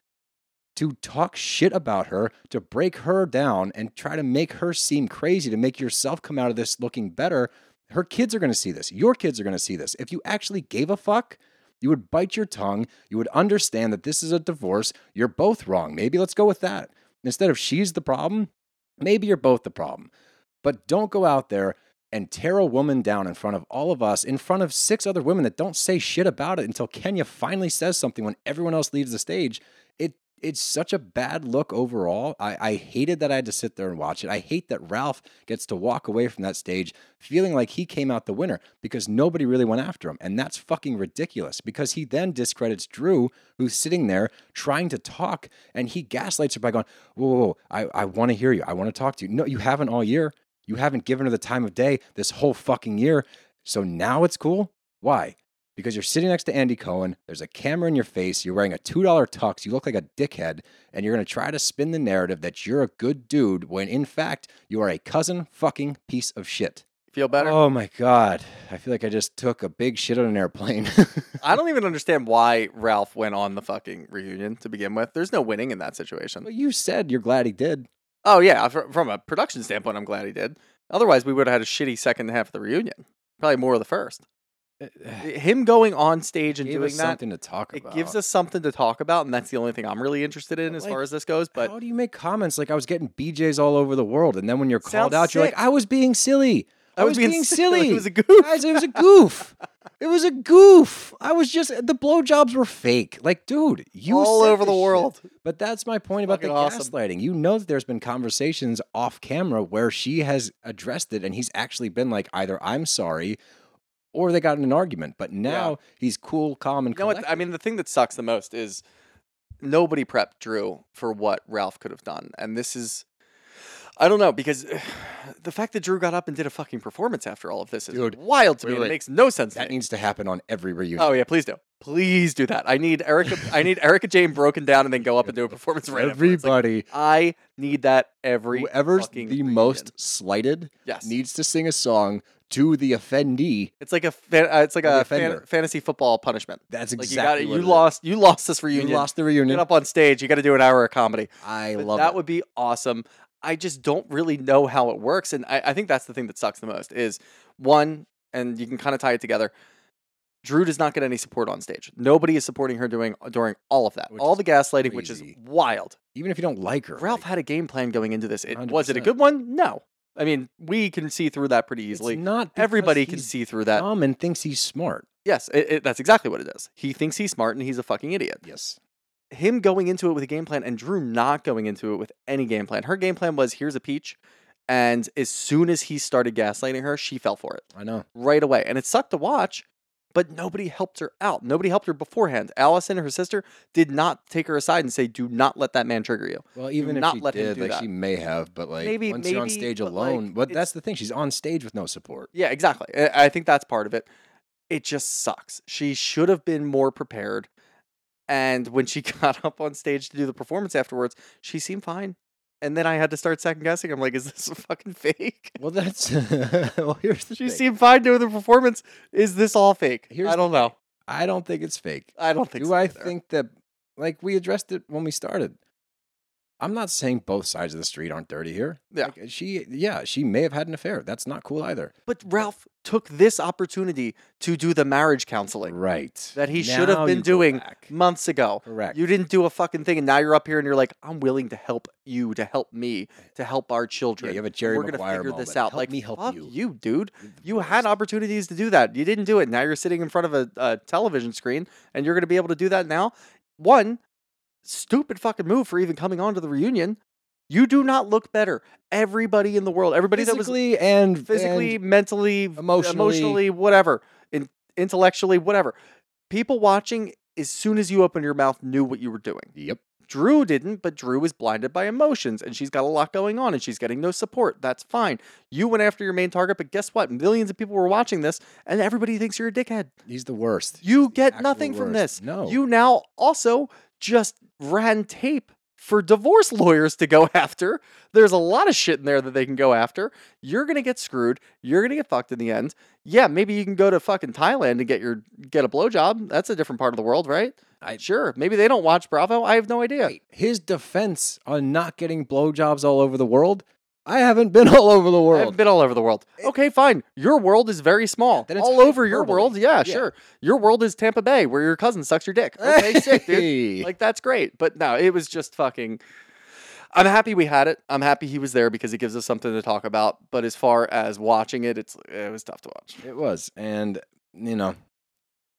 to talk shit about her, to break her down and try to make her seem crazy, to make yourself come out of this looking better. Her kids are going to see this. Your kids are going to see this. If you actually gave a fuck, you would bite your tongue. You would understand that this is a divorce. You're both wrong. Maybe let's go with that. Instead of she's the problem, maybe you're both the problem. But don't go out there and tear a woman down in front of all of us, in front of six other women that don't say shit about it until Kenya finally says something when everyone else leaves the stage. It it's such a bad look overall. I, I hated that I had to sit there and watch it. I hate that Ralph gets to walk away from that stage feeling like he came out the winner because nobody really went after him. And that's fucking ridiculous because he then discredits Drew, who's sitting there trying to talk, and he gaslights her by going, Whoa, whoa, whoa I, I want to hear you. I want to talk to you. No, you haven't all year. You haven't given her the time of day this whole fucking year. So now it's cool? Why? because you're sitting next to Andy Cohen. There's a camera in your face. You're wearing a $2 tux. You look like a dickhead. And you're going to try to spin the narrative that you're a good dude when in fact you are a cousin fucking piece of shit. Feel better? Oh my God. I feel like I just took a big shit on an airplane. <laughs> I don't even understand why Ralph went on the fucking reunion to begin with. There's no winning in that situation. Well, you said you're glad he did. Oh, yeah. Uh, from a production standpoint, I'm glad he did. Otherwise, we would have had a shitty second half of the reunion. Probably more of the first. Eh, eh. Him going on stage and doing us that, something to talk about. it gives us something to talk about, and that's the only thing I'm really interested in as like, far as this goes. But how do you make comments like I was getting BJs all over the world, and then when you're called out, you're like. I was being silly. I, was, being, silly. silly. It was a goof. Guys, it was a goof. it was a goof. I was just the blowjobs were fake. Like, dude, you all over the this shit. world. But that's my point about the awesome. gaslighting. You know that there's been conversations off camera where she has addressed it, and he's actually been like, either I'm sorry, or they got in an argument. But now he's cool, calm, and You know what? I mean, the thing that sucks the most is nobody prepped Drew for what Ralph could have done, and this is. I don't know because <sighs> the fact that Drew got up and did a fucking performance after all of this is Dude, wild to wait, me. wait. It makes no sense. that to me. needs to happen on every reunion. Oh yeah, please do. Please do that. I need Erika. I need Erika Jayne broken down and then go up and do a performance right afterwards. Like, Everybody, I need that every. whoever's fucking the reunion. most slighted, Yes. needs to sing a song to the offendee. It's like a fan, uh, it's like a fan, fantasy football punishment. That's Like exactly you what got it you lost you lost this reunion. You lost the reunion. Get up on stage. You got to do an hour of comedy. I But love that it. would be awesome. I just don't really know how it works, and I, I think that's the thing that sucks the most. Is one, and you can kind of tie it together. Drew does not get any support on stage. Nobody is supporting her doing during all of that. Which all the gaslighting, which is wild. Even if you don't like her, Ralph like, had a game plan going into this. It, was it a good one? No. I mean, we can see through that pretty it's easily. not. because Everybody can see through that. Dumb and thinks he's smart. Yes, it, it, that's exactly what it is. He thinks he's smart and he's a fucking idiot. Yes. Him going into it with a game plan and Drew not going into it with any game plan. Her game plan was here's a peach. And as soon as he started gaslighting her, she fell for it I know. right away. And it sucked to watch, but nobody helped her out. Nobody helped her beforehand. Allison, her sister, did not take her aside and say, do not let that man trigger you. Well, even if not she let him did, like that. she may have, but like Maybe- once you're on stage but, like, alone, but that's the thing. She's on stage with no support. Yeah, exactly. I think that's part of it. It just sucks. She should have been more prepared. And when she <laughs> got up on stage to do the performance afterwards, she seemed fine. And then I had to start second guessing. I'm like, is this <laughs> a fucking fake? Well, that's <laughs> well. Here's the She thing. seemed fine doing the performance. Is this all fake? Here's I don't know. I don't think it's fake. I don't think Do so I either. think that, like we addressed it when we started? I'm not saying both sides of the street aren't dirty here. Yeah. Like, she, yeah, she may have had an affair. That's not cool either. But Ralph took this opportunity to do the marriage counseling Right. that he should have been doing months ago. Correct. You didn't do a fucking thing, and now you're up here and you're like, I'm willing to help you, to help me, to help our children. you have a Jerry We're gonna Maguire figure this out. Help like, me help fuck you. you, dude. You had opportunities to do that. You didn't do it. Now you're sitting in front of a, a television screen, and you're gonna be able to do that now. One stupid fucking move for even coming on to the reunion. You do not look better. Everybody in the world, everybody that was physically and physically, and mentally, emotionally. emotionally, whatever, in, intellectually, whatever. People watching, as soon as you opened your mouth, knew what you were doing. yep. Drew didn't, but Drew was blinded by emotions and she's got a lot going on and she's getting no support. That's fine. You went after your main target, but guess what? Millions of people were watching this and everybody thinks you're a dickhead. He's the worst. You He's get nothing from this. No. You now also just ran tape for divorce lawyers to go <laughs> after. There's a lot of shit in there that they can go after. You're gonna get screwed. You're gonna get fucked in the end. Yeah, maybe you can go to fucking Thailand and get your get a blowjob. That's a different part of the world, right? I- sure. Maybe they don't watch Bravo. I have no idea. His defense on not getting blowjobs all over the world I haven't been <laughs> all over the world. I've been all over the world. Eh. Okay, fine. Your world is very small. Then it's all over your hyperbole. world. Yeah, Yeah. sure. Your world is Tampa Bay, where your cousin sucks your dick. Okay, <laughs> sick, dude. Hey. Like that's great. But no, it was just fucking. I'm happy we had it. I'm happy he was there because it gives us something to talk about. But as far as watching it, it's it was tough to watch. It was, and you know,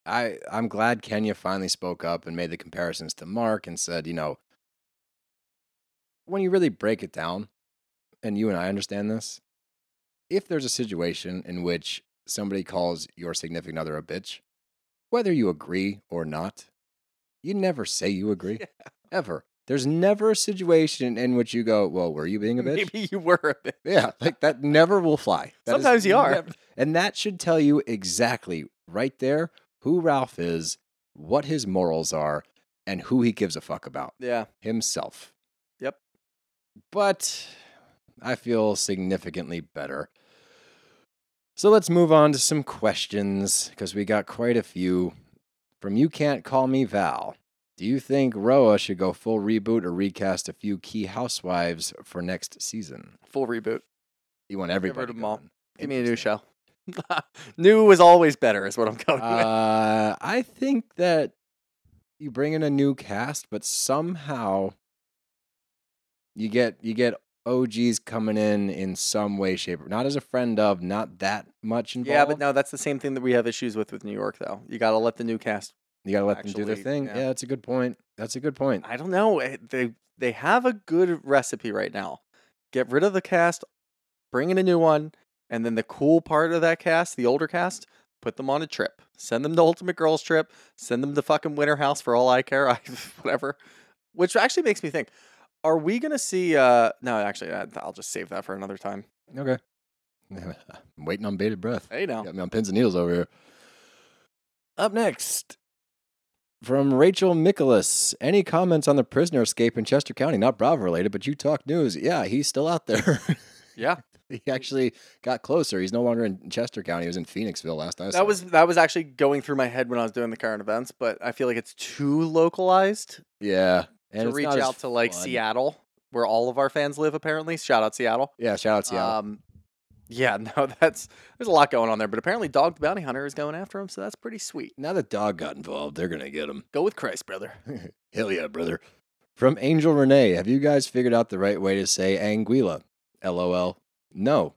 I I'm glad Kenya finally spoke up and made the comparisons to Mark and said, you know, when you really break it down, and you and I understand this, if there's a situation in which somebody calls your significant other a bitch, whether you agree or not, you never say you <laughs> agree ever. There's never a situation in which you go, "Well, were you being a bitch?" Maybe you were a bitch. Yeah, like that never will fly. That Sometimes you are. never- and that should tell you exactly right there who Ralph is, what his morals are, and who he gives a fuck about Yeah. himself. Yep. But I feel significantly better. So let's move on to some questions because we got quite a few. From You Can't Call Me Val. Do you think RHOA should go full reboot or recast a few key housewives for next season? Full reboot. You want everybody of 'em all. Give me a new show. <laughs> new is always better, is what I'm going with. Uh, I think that you bring in a new cast, but somehow you get you get OGs coming in in some way, shape, or not as a friend of, not that much involved. Yeah, but no, that's the same thing that we have issues with with New York, though. You got to let the new cast. you gotta let them do their thing. yeah. Yeah. that's a good point. That's a good point. I don't know. eh, They they have a good recipe right now. Get rid of the cast, bring in a new one, and then the cool part of that cast, the older cast, put them on a trip. Send them to Ultimate Girls Trip. Send them to fucking Winter House for all I care. <laughs> I whatever. Which actually makes me think: Are we gonna see? uh No, actually, I- I'll just save that for another time. Okay. <laughs> I'm waiting on bated breath. Hey, now. Got me on pins and needles over here. Up next, from Rachel Nicholas. Any comments on the prisoner escape in Chester County? Not Bravo related, but you talk news. Yeah, he's still out there. <laughs> Yeah, he actually got closer. He's no longer in Chester County. He was in Phoenixville last I saw. that was that was actually going through my head when I was doing the current events, but I feel like it's too localized yeah. And to reach out to like fun. Seattle, where all of our fans live. Apparently, shout out Seattle. Yeah, shout out Seattle. Um, yeah, <laughs> no, that's there's a lot going on there, but apparently, Dog the Bounty Hunter is going after him, so that's pretty sweet. now that dog got involved, they're gonna get him. Go with Christ, brother. <laughs> Hell yeah, brother. From Angel Renee, have you guys figured out the right way to say Anguilla? LOL. No.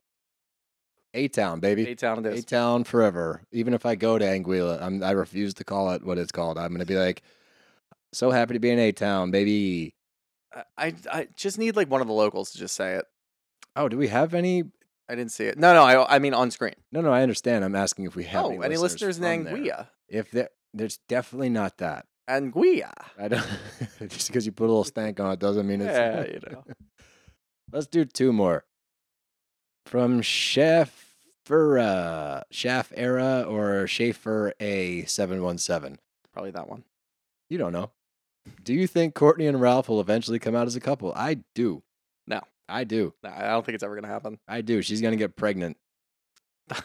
A Town, baby. A Town it A. Town forever. Even if I go to Anguilla, I'm, I refuse to call it what it's called. I'm going to be like, so happy to be in A Town, baby. I, I I just need like one of the locals to just say it. Oh, do we have any? I didn't see it. No, no, I I mean on screen. No, no, I understand. I'm asking if we have Oh, any, any listeners in from there. Anguilla? If there, there's definitely not that. Anguilla. I don't. <laughs> just because you put a little stank on it doesn't mean it's. Yeah, you <laughs> know. Let's do two more. From Chef Era, Chef Era or Schaefer A717. Probably that one. You don't know. Do you think Courtney and Ralph will eventually come out as a couple? I do. No. I do. No, I don't think it's ever gonna happen. I do. She's going to get pregnant. <laughs>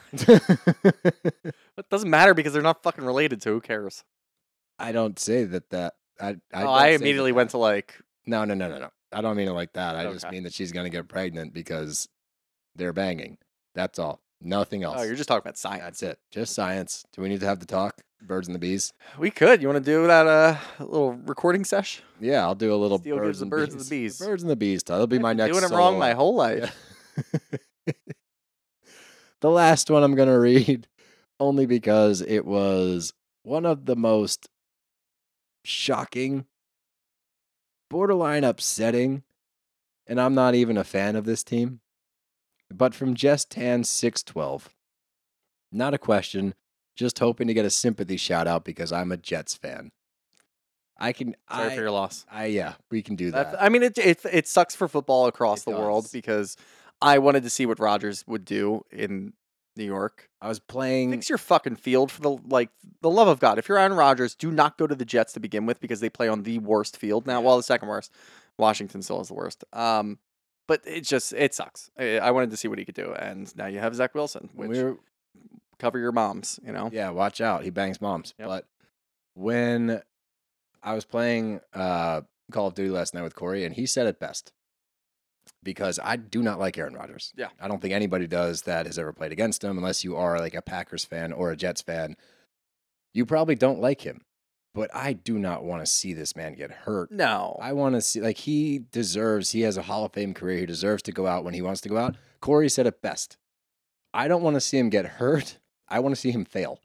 It doesn't matter because they're not fucking related to. Who cares? I don't say that that. I, I, oh, I that immediately that- went to like No, no, no, no, no. I don't mean it like that. I just mean that she's going to get pregnant because they're banging. That's all. Nothing else. oh, you're just talking about science. That's it. Just science. Do we need to have the talk? Birds and the bees? We could. You want to do that uh little recording sesh? Yeah, I'll do a little Steele birds gives the and birds and the bees. Birds and the bees. That'll be I've my been next. Doing it wrong my whole life. Yeah. <laughs> the last one I'm gonna <laughs> read, only because it was one of the most shocking, borderline upsetting, and I'm not even a fan of this team. But from Jess Tan six twelve, not a question, just hoping to get a sympathy shout out because I'm a Jets fan. I can. Sorry I, for your loss. I yeah, we can do That. I mean, it, it it sucks for football across It the world because I wanted to see what Rodgers would do in New York. I was playing. Fix your fucking field for the like the love of God. If you're Aaron Rodgers, do not go to the Jets to begin with because they play on the worst field now. Well, the second worst. Washington still is the worst. Um, but it just it sucks. I, I wanted to see what he could do, and now you have Zach Wilson, which We're, cover your moms. You know. yeah, watch out. He bangs moms. Yep. But when I was playing uh, Call of Duty last night with Corey, and he said it best. because I do not like Aaron Rodgers. Yeah. I don't think anybody does that has ever played against him, unless you are like a Packers fan or a Jets fan. You probably don't like him, but I do not want to see this man get hurt. No. I want to see, like, he deserves, he has a Hall of Fame career. He deserves to go out when he wants to go out. Corey said it best. I don't want to see him get hurt. I want to see him fail.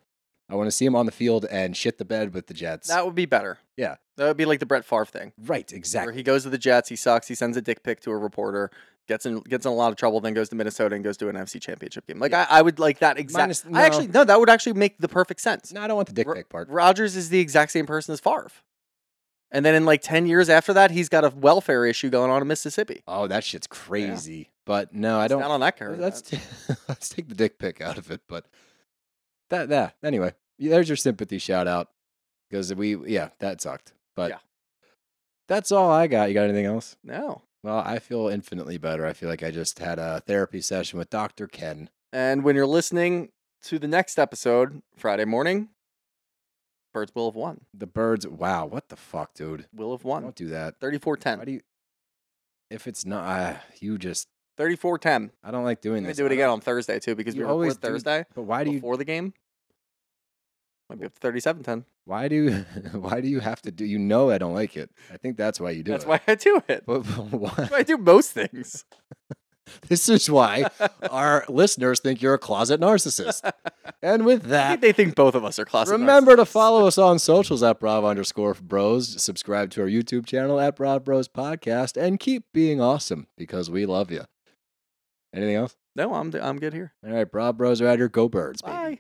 I want to see him on the field and shit the bed with the Jets. that would be better. Yeah. That would be like the Brett Favre thing. right, Where exactly. he goes to the Jets, he sucks, he sends a dick pic to a reporter, gets in gets in a lot of trouble, then goes to Minnesota and goes to an NFC championship game. Like I, I would like that exact Minus- I no. actually no, that would actually make the perfect sense. no, I don't want the dick pic part. Rodgers is the exact same person as Favre. And then in like 10 years after that, he's got a welfare issue going on in Mississippi. Oh, that shit's crazy. But no, I don't. Down on that curve. let's t- <laughs> let's take the dick pic out of it. But that that anyway, there's your sympathy shout out because we yeah that sucked. But Yeah. that's all I got. You got anything else? no. Well, I feel infinitely better. I feel like I just had a therapy session with Dr. Ken. And when you're listening to the next episode, Friday morning, Birds will have won. The birds. Wow, what the fuck, dude? Will have won. Don't do that. 34 10. Why do you? If it's not, uh, you just. 34 10. I don't like doing I'm going this. to do it again on Thursday, too, because You we always record do- Thursday But why do you? before the game. Might be up to 37 10. Why do? <laughs> Why do you have to do? You know I don't like it. I think that's why you do it. That's it. why I do it. But, but <laughs> why? That's why I do most things. <laughs> This is why our listeners think you're a closet narcissist. And with I think that, they think both of us are closet remember to narcissists. follow us on socials at Brav underscore Bros. Subscribe to our YouTube channel at Brav Bros Podcast, and keep being awesome because we love you. Anything else? No, I'm, I'm good here. All right, Brav Bros are out here. Go Birds, baby. Bye.